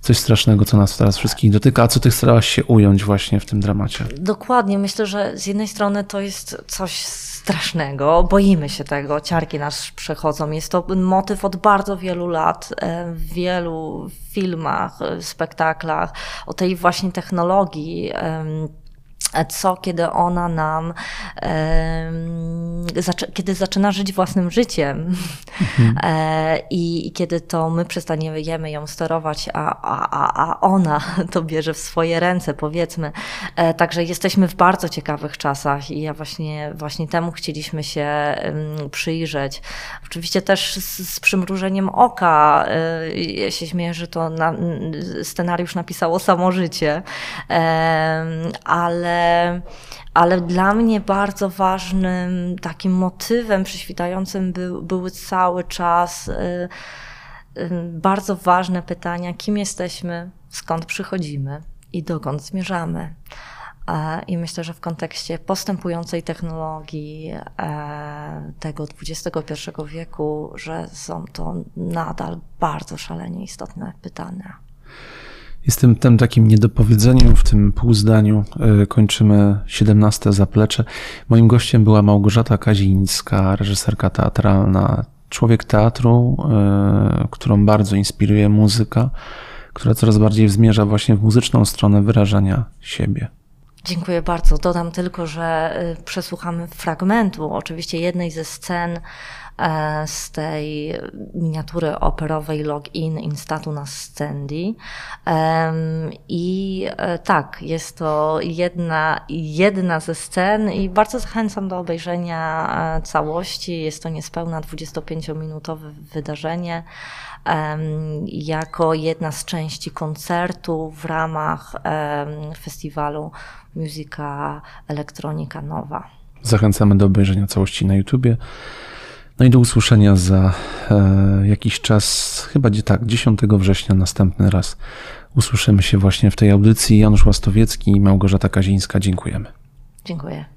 coś strasznego, co nas teraz wszystkich dotyka. A co ty starałaś się ująć właśnie w tym dramacie? Dokładnie. Myślę, że z jednej strony to jest coś strasznego, boimy się tego, ciarki nas przechodzą. Jest to motyw od bardzo wielu lat e, w wielu filmach, e, spektaklach, o tej właśnie technologii co kiedy ona nam, kiedy zaczyna żyć własnym życiem mhm. E, i, kiedy to my przestaniemy ją sterować, a, a, a ona to bierze w swoje ręce, powiedzmy. E, także jesteśmy w bardzo ciekawych czasach i ja właśnie, właśnie temu chcieliśmy się przyjrzeć. Oczywiście też z, z przymrużeniem oka, e, ja się śmieję, że to na, scenariusz napisało samo życie, ale ale dla mnie bardzo ważnym takim motywem przyświtającym był, były cały czas y, y, bardzo ważne pytania, kim jesteśmy, skąd przychodzimy i dokąd zmierzamy. E, I myślę, że w kontekście postępującej technologii e, tego XXI wieku, że są to nadal bardzo szalenie istotne pytania. Jestem tym takim niedopowiedzeniem w tym półzdaniu. E, kończymy 17 zaplecze. Moim gościem była Małgorzata Kazińska, reżyserka teatralna, człowiek teatru, e, którą bardzo inspiruje muzyka, która coraz bardziej zmierza właśnie w muzyczną stronę wyrażania siebie. Dziękuję bardzo. Dodam tylko, że e, przesłuchamy fragmentu, oczywiście jednej ze scen z tej miniatury operowej Login Instatu na Scendi. I e, tak, jest to jedna, jedna ze scen i bardzo zachęcam do obejrzenia e, całości. Jest to niespełna 25-minutowe wydarzenie jako jedna z części koncertu w ramach festiwalu Muzyka Elektronika Nowa. Zachęcamy do obejrzenia całości na YouTubie. No i do usłyszenia za e, jakiś czas, chyba tak, 10 września następny raz usłyszymy się właśnie w tej audycji. Janusz Łastowiecki i Małgorzata Kazińska. Dziękujemy. Dziękuję.